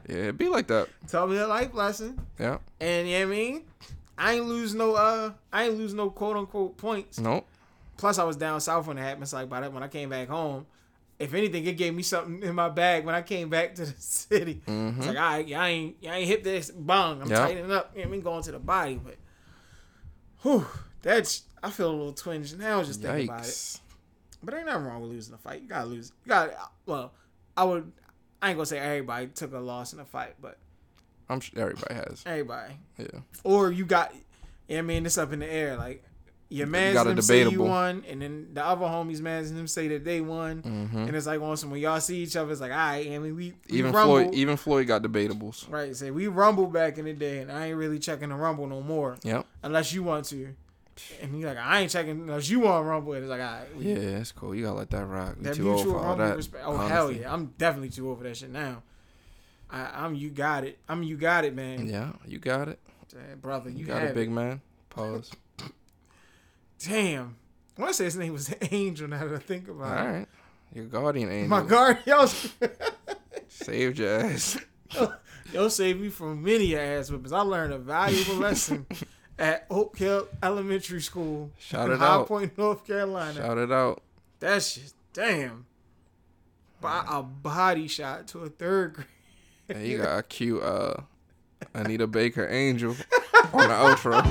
Yeah, it be like that. taught me a life lesson, Yeah. and you know what I mean. I ain't lose no uh, I ain't lose no quote unquote points. Nope. Plus, I was down south when it happened. So like by that, when I came back home, if anything, it gave me something in my bag when I came back to the city. Mm-hmm. It's like, all right, y'all ain't, y'all ain't hit this. Bong, I'm Yeah. tightening up. You know what I mean, going to the body, but, whew, that's. I feel a little twinge now just thinking about it. But ain't nothing wrong with losing a fight. You gotta lose. You got. to Well, I would. I ain't gonna say everybody took a loss in a fight, but I'm sure everybody has. everybody. Yeah. Or you got. Yeah, I mean, it's up in the air. Like your man's got them say you won, and then the other homies man's them say that they won, Mm-hmm. and it's like on some when y'all see each other, it's like, all right, I mean, we, we Even rumble. Floyd even Floyd got debatables. Right, say we rumble back in the day, and I ain't really checking the rumble no more Yep. unless you want to. And he's like, I ain't checking unless you want to rumble. And it's like, all right, we- Yeah, that's cool. You gotta let that rock. You that too old mutual for all rumble that. respect. Oh hell yeah, I'm definitely too over that shit now. I, I'm you got it. I'm you got it, man. Yeah, you got it. Damn, brother, you, You, got a big it. man. Pause. Damn. I want to say his name was Angel. Now that I think about it. All right. Your guardian angel. My guard, yo, Saved your ass. yo, saved me from many ass whippings. I learned a valuable lesson at Oak Hill Elementary School Shout in it High out. Point, North Carolina. Shout it out. That shit, damn. By a body shot to a third grade. And you got a cute uh Anita Baker angel on the outro.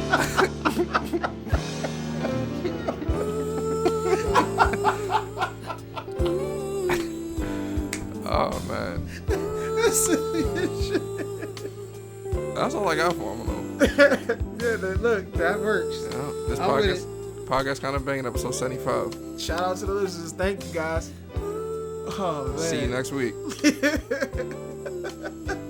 Oh man. That's shit. That's all I got for him though. yeah, look, that works. Yeah, this I'm with podcast podcast kind of banging episode 75. Shout out to the listeners. Thank you guys. Oh man. See you next week.